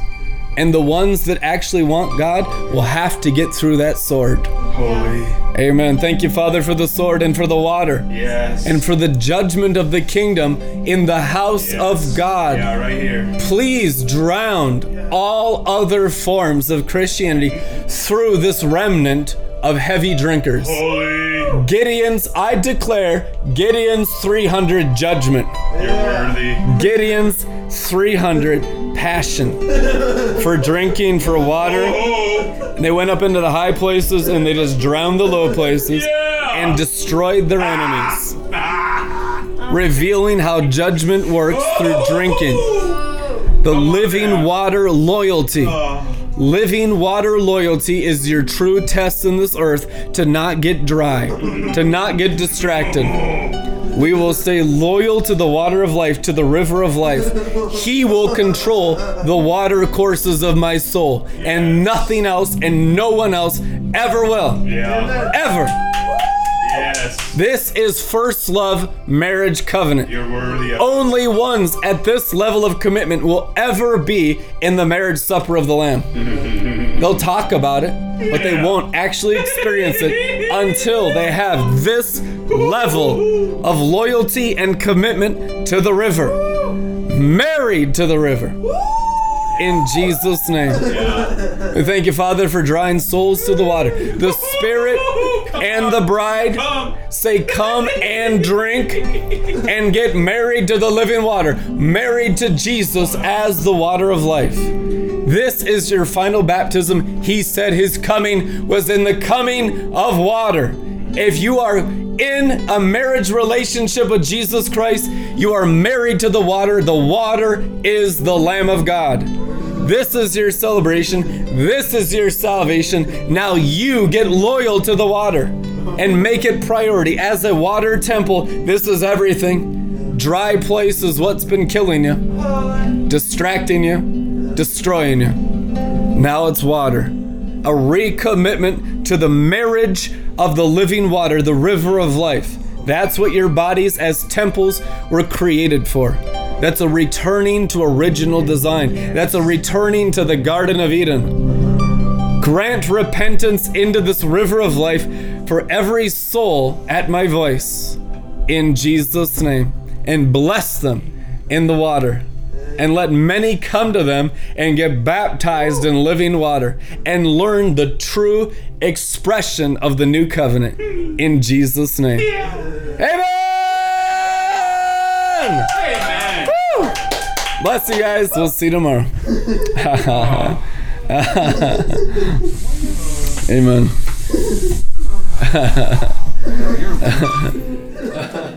Speaker 3: And the ones that actually want God will have to get through that sword.
Speaker 4: Holy.
Speaker 3: Amen. Thank you, Father, for the sword and for the water.
Speaker 4: Yes.
Speaker 3: and for the judgment of the kingdom in the house
Speaker 4: Yes.
Speaker 3: of God.
Speaker 4: Yeah, right here.
Speaker 3: Please drown all other forms of Christianity through this remnant of heavy drinkers.
Speaker 4: Holy.
Speaker 3: Gideon's, I declare, Gideon's 300 judgment.
Speaker 4: You're worthy.
Speaker 3: Gideon's 300 passion for drinking, for water.
Speaker 4: Oh.
Speaker 3: And they went up into the high places and they just drowned the low places
Speaker 4: Yeah.
Speaker 3: and destroyed their enemies. Revealing how judgment works through drinking. The living water loyalty. Living water loyalty is your true test in this earth to not get dry, to not get distracted. We will stay loyal to the water of life, to the river of life. He will control the water courses of my soul, and nothing else and no one else ever will.
Speaker 4: Yeah.
Speaker 3: Ever.
Speaker 4: Yes.
Speaker 3: This is first love marriage covenant.
Speaker 4: You're worthy of
Speaker 3: Only ones at this level of commitment will ever be in the marriage supper of the Lamb. They'll talk about it, but they won't actually experience it until they have this level of loyalty and commitment to the river. Married to the river. In Jesus' name. We thank you, Father, for drawing souls to the water. The Spirit and the bride say, Come and drink and get married to the living water, married to Jesus as the water of life. This is your final baptism. He said his coming was in the coming of water. If you are in a marriage relationship with Jesus Christ, you are married to the water. The water is the Lamb of God. This is your celebration. This is your salvation. Now you get loyal to the water and make it priority. As a water temple, this is everything. Dry place is what's been killing you, distracting you, destroying you. Now it's water. A recommitment to the marriage of the living water, the river of life. That's what your bodies as temples were created for. That's a returning to original design. That's a returning to the Garden of Eden. Grant repentance into this river of life for every soul at my voice. In Jesus' name. And bless them in the water. And let many come to them and get baptized in living water and learn the true expression of the new covenant. In Jesus' name. Amen!
Speaker 4: Amen.
Speaker 3: Woo! Bless you guys. We'll see you tomorrow. Amen.